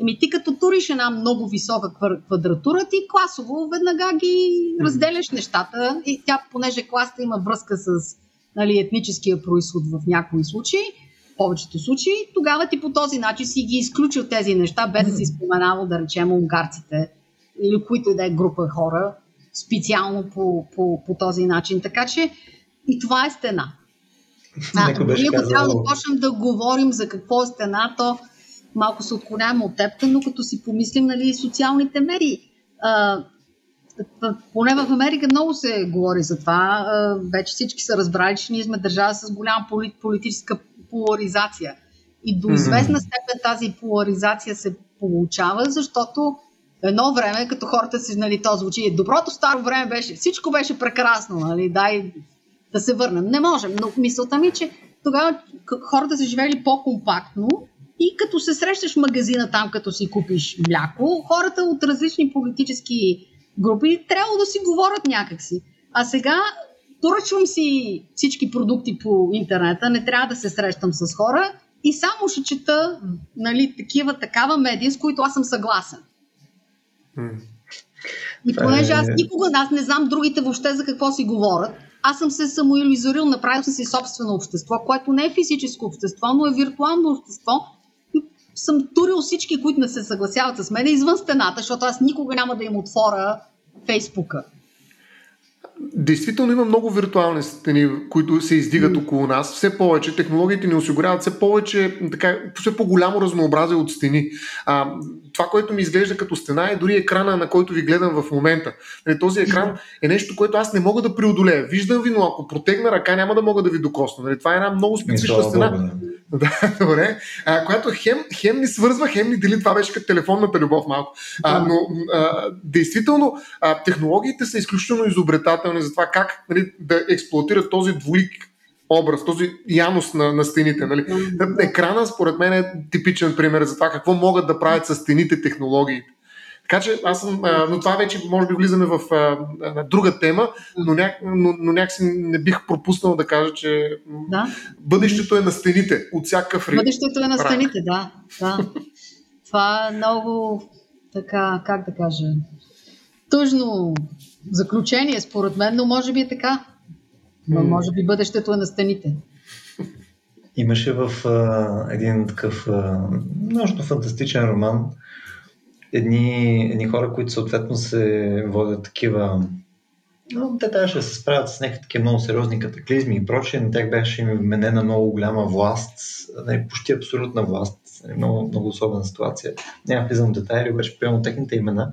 Еми ти като туриш една много висока квадратура, ти класово веднага ги разделяш нещата и тя, понеже класта има връзка с нали, етническия происход в някои случаи, повечето случаи, тогава ти по този начин си ги изключил тези неща, без да си споменавал, да речем, унгарците или които и да е група хора, специално по, по, по този начин. Така че и това е стена. А, ако трябва да почнем да говорим за какво е стена, то малко се отклоняваме от теб, но като си помислим, нали, социалните медии. А, поне в Америка много се говори за това. Вече всички са разбрали, че ние сме държава с голяма политическа поляризация. И до известна степен тази поляризация се получава, защото Едно време, като хората си, нали, то звучи, доброто старо време беше, всичко беше прекрасно, нали, дай да се върнем. Не можем, но мисълта ми, е, че тогава хората са живели по-компактно и като се срещаш в магазина там, като си купиш мляко, хората от различни политически групи трябва да си говорят някакси. А сега поръчвам си всички продукти по интернета, не трябва да се срещам с хора и само ще чета нали, такива, такава медия, с които аз съм съгласен. И понеже аз е- никога, аз не знам другите въобще за какво си говорят, аз съм се самоилюзорил, направил съм си собствено общество, което не е физическо общество, но е виртуално общество. Съм турил всички, които не се съгласяват с мен извън стената, защото аз никога няма да им отворя Фейсбука. Действително има много виртуални стени, които се издигат mm. около нас. Все повече технологиите ни осигуряват все повече, така, все по-голямо разнообразие от стени. А, това, което ми изглежда като стена е дори екрана, на който ви гледам в момента. Нали, този екран е нещо, което аз не мога да преодолея. Виждам ви, но ако протегна ръка, няма да мога да ви докосна. Нали, това е една много специфична стена. Да, добре. А, която хем, хем ни свързва, хем ни дели. Това беше като телефонната любов малко. А, но а, действително а, технологиите са изключително изобретателни за това как нали, да експлуатират този двоик образ, този янус на, на стените. Нали? Екрана, според мен, е типичен пример за това какво могат да правят с стените технологии. Така че аз съм, но това вече може би влизаме в на друга тема, но, няк, но, но някакси не бих пропуснал да кажа, че да. бъдещето е на стените, от всякакъв ред. Бъдещето е на стените, да. да. това е много така, как да кажа, тъжно заключение според мен, но може би е така. Но може би бъдещето е на стените. Имаше в а, един такъв много фантастичен роман едни, едни хора, които съответно се водят такива но те трябваше да се справят с някакви такива много сериозни катаклизми и прочие. На тях беше им вменена много голяма власт, не, почти абсолютна власт. Много, много особена ситуация. Няма влизам в детайли, обаче приемам техните имена.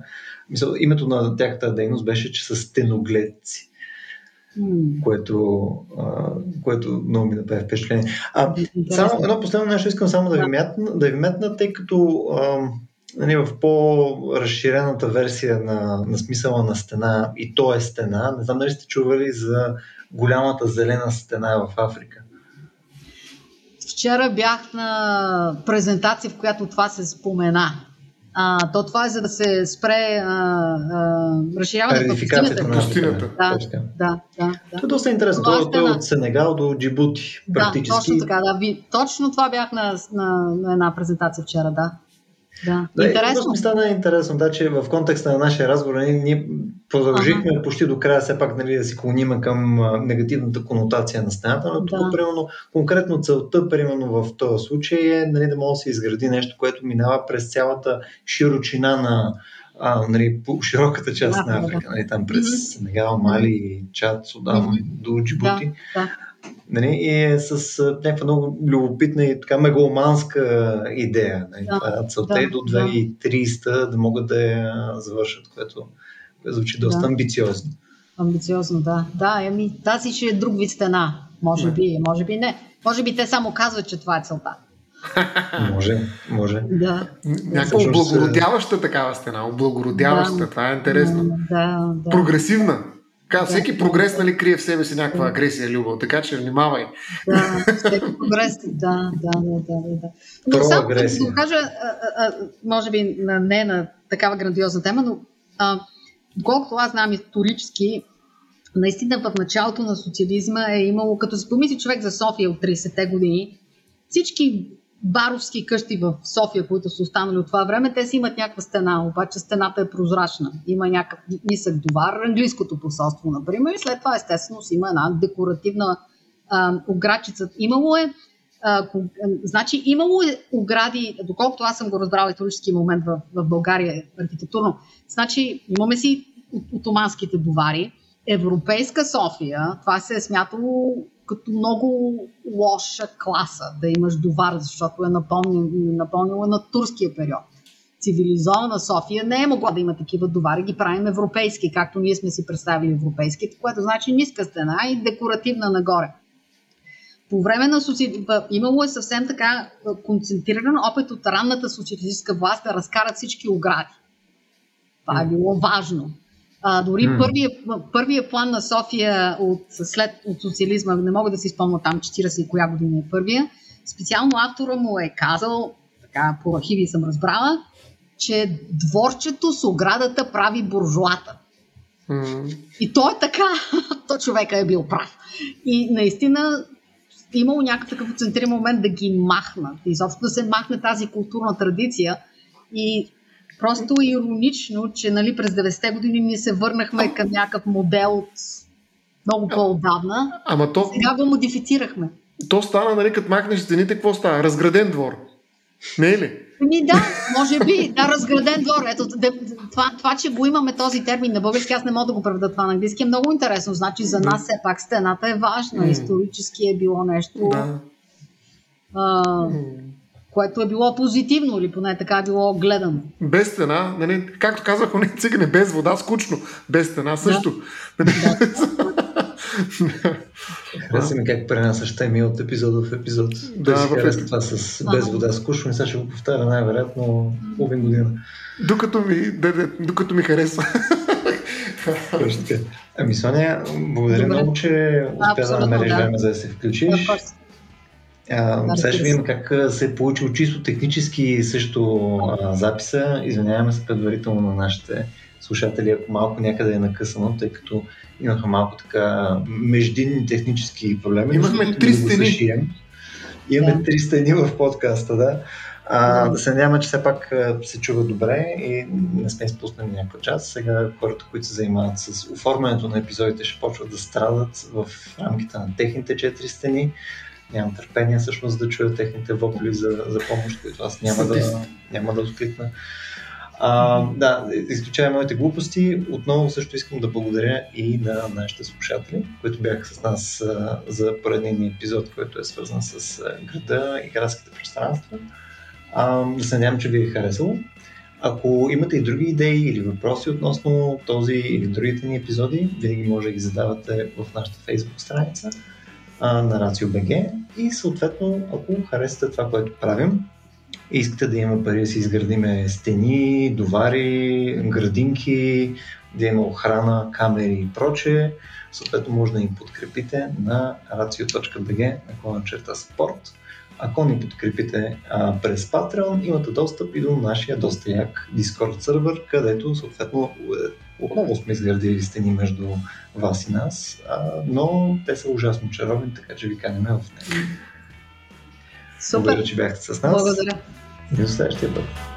Мисъл, името на тяхната дейност беше, че са стеногледци. Mm. Което, а, което много ми направи впечатление. А, само едно последно нещо искам само да ви метна, да ви метна тъй като а, нали, в по-разширената версия на, на смисъла на стена, и то е стена, не знам дали сте чували за голямата зелена стена в Африка. Вчера бях на презентация, в която това се спомена. А, то това е за да се спре а, а, разширяването на пустинята. На пустинята. Да, да, да, да, Това е доста интересно. Това, това е от Сенегал до Джибути. Практически. Да, точно така. Да. Ви, точно това бях на, на, на една презентация вчера, да. Да, да интересно. ми стана интересно, да, че в контекста на нашия разговор ние, ние продължихме ага. почти до края все пак нали, да си клониме към негативната конотация на стената, но тук, да. примерно, конкретно целта, примерно в този случай е нали, да може да се изгради нещо, което минава през цялата широчина на а, нали, по широката част да, на Африка, нали, там през Сенегал, Мали, Чад, Судан, до Джибути. Да, да Нали, и е с някаква много любопитна и така мегаломанска идея. Нали. Да, Това целта да, е до 2030 да. да могат да я завършат, което, което звучи доста да. амбициозно. Амбициозно, да. Да, еми, тази ще е друг вид стена. Може не. би, може би не. Може би те само казват, че това е целта. може, може. Да. Някаква облагородяваща такава стена, облагородяваща. Да, това е интересно. Да, да. Прогресивна. Така, всеки прогрес нали, крие в себе си някаква агресия, любов, така че внимавай. Да, всеки прогрес, да, да, да, да. да. Но Про само да го кажа, а, а, може би на, не на такава грандиозна тема, но а, доколкото аз знам исторически, наистина в началото на социализма е имало, като си помисли човек за София от 30-те години, всички баровски къщи в София, които са останали от това време, те си имат някаква стена, обаче стената е прозрачна. Има някакъв нисък довар, английското посолство, например, и след това естествено си има една декоративна а, оградчица. Имало е а, значи имало е огради, доколкото аз съм го разбрала исторически момент в, в България архитектурно, значи имаме си отоманските довари, Европейска София, това се е смятало като много лоша класа да имаш довар, защото е напълнила на турския период. Цивилизована София не е могла да има такива довари, ги правим европейски, както ние сме си представили европейските, което значи ниска стена и декоративна нагоре. По време на соци... имало е съвсем така концентриран опит от ранната социалистическа власт да разкарат всички огради. Това е било важно. А, дори mm. първия, първия план на София от, след, от социализма, не мога да си спомня там 40 и коя година е първия, специално автора му е казал, така по архиви съм разбрала, че дворчето с оградата прави буржуата. Mm. И то е така. то човека е бил прав. И наистина имало някакъв центриран момент да ги махнат. Изобщо да се махне тази културна традиция. И просто е иронично, че нали, през 90-те години ние се върнахме към някакъв модел от много по-отдавна. Ама то... Сега го модифицирахме. То стана, нали, като махнеш стените, какво става? Разграден двор. Не е ли? Ми да, може би, да, разграден двор. Ето, това, това, че го имаме този термин на български, аз не мога да го преведа това на английски, е много интересно. Значи за нас все пак стената е важна. Исторически е било нещо, да. а, което е било позитивно, или поне така е било гледано. Без стена, нали, както казах, не цигане, без вода, скучно. Без стена също. Да. Хареса ми как пренасяш теми от епизода в епизод. Да, Той си хареса това с без вода скучно и сега ще го повтаря най-вероятно половин година. Докато ми, да, да, докато ми харесва. Ами, Соня, благодаря Добре. много, че успя да намериш да. време за да се включиш. А, сега ще видим как се е получил чисто технически също а, записа. Извиняваме се предварително на нашите слушатели, ако малко някъде е накъсано, тъй като имаха малко така междинни технически проблеми. Имахме три стени. Имаме три стени в подкаста, да. А, да се надяваме, че все пак се чува добре и не сме изпуснали някаква част. Сега хората, които се занимават с оформянето на епизодите, ще почват да страдат в рамките на техните четири стени. Нямам търпение всъщност да чуя техните вопли за, за помощ, които аз няма да, няма да откликна. А, да, изключая моите глупости. Отново също искам да благодаря и на нашите слушатели, които бяха с нас а, за поредния епизод, който е свързан с а, града и градските пространства. А, да се надявам, че ви е харесало. Ако имате и други идеи или въпроси относно този или другите ни епизоди, винаги може да ги задавате в нашата Facebook страница а, на RACIO.BG и съответно, ако харесате това, което правим, искате да има пари да си изградиме стени, довари, градинки, да има охрана, камери и прочее, съответно може да ни подкрепите на racio.bg на черта спорт. Ако ни подкрепите а, през Patreon, имате достъп и до нашия доста як Discord сервер, където съответно отново сме изградили стени между вас и нас, а, но те са ужасно чаровни, така че ви каним в него. Супер. Благодаря, че бяхте с нас. Благодаря. И до следващия път.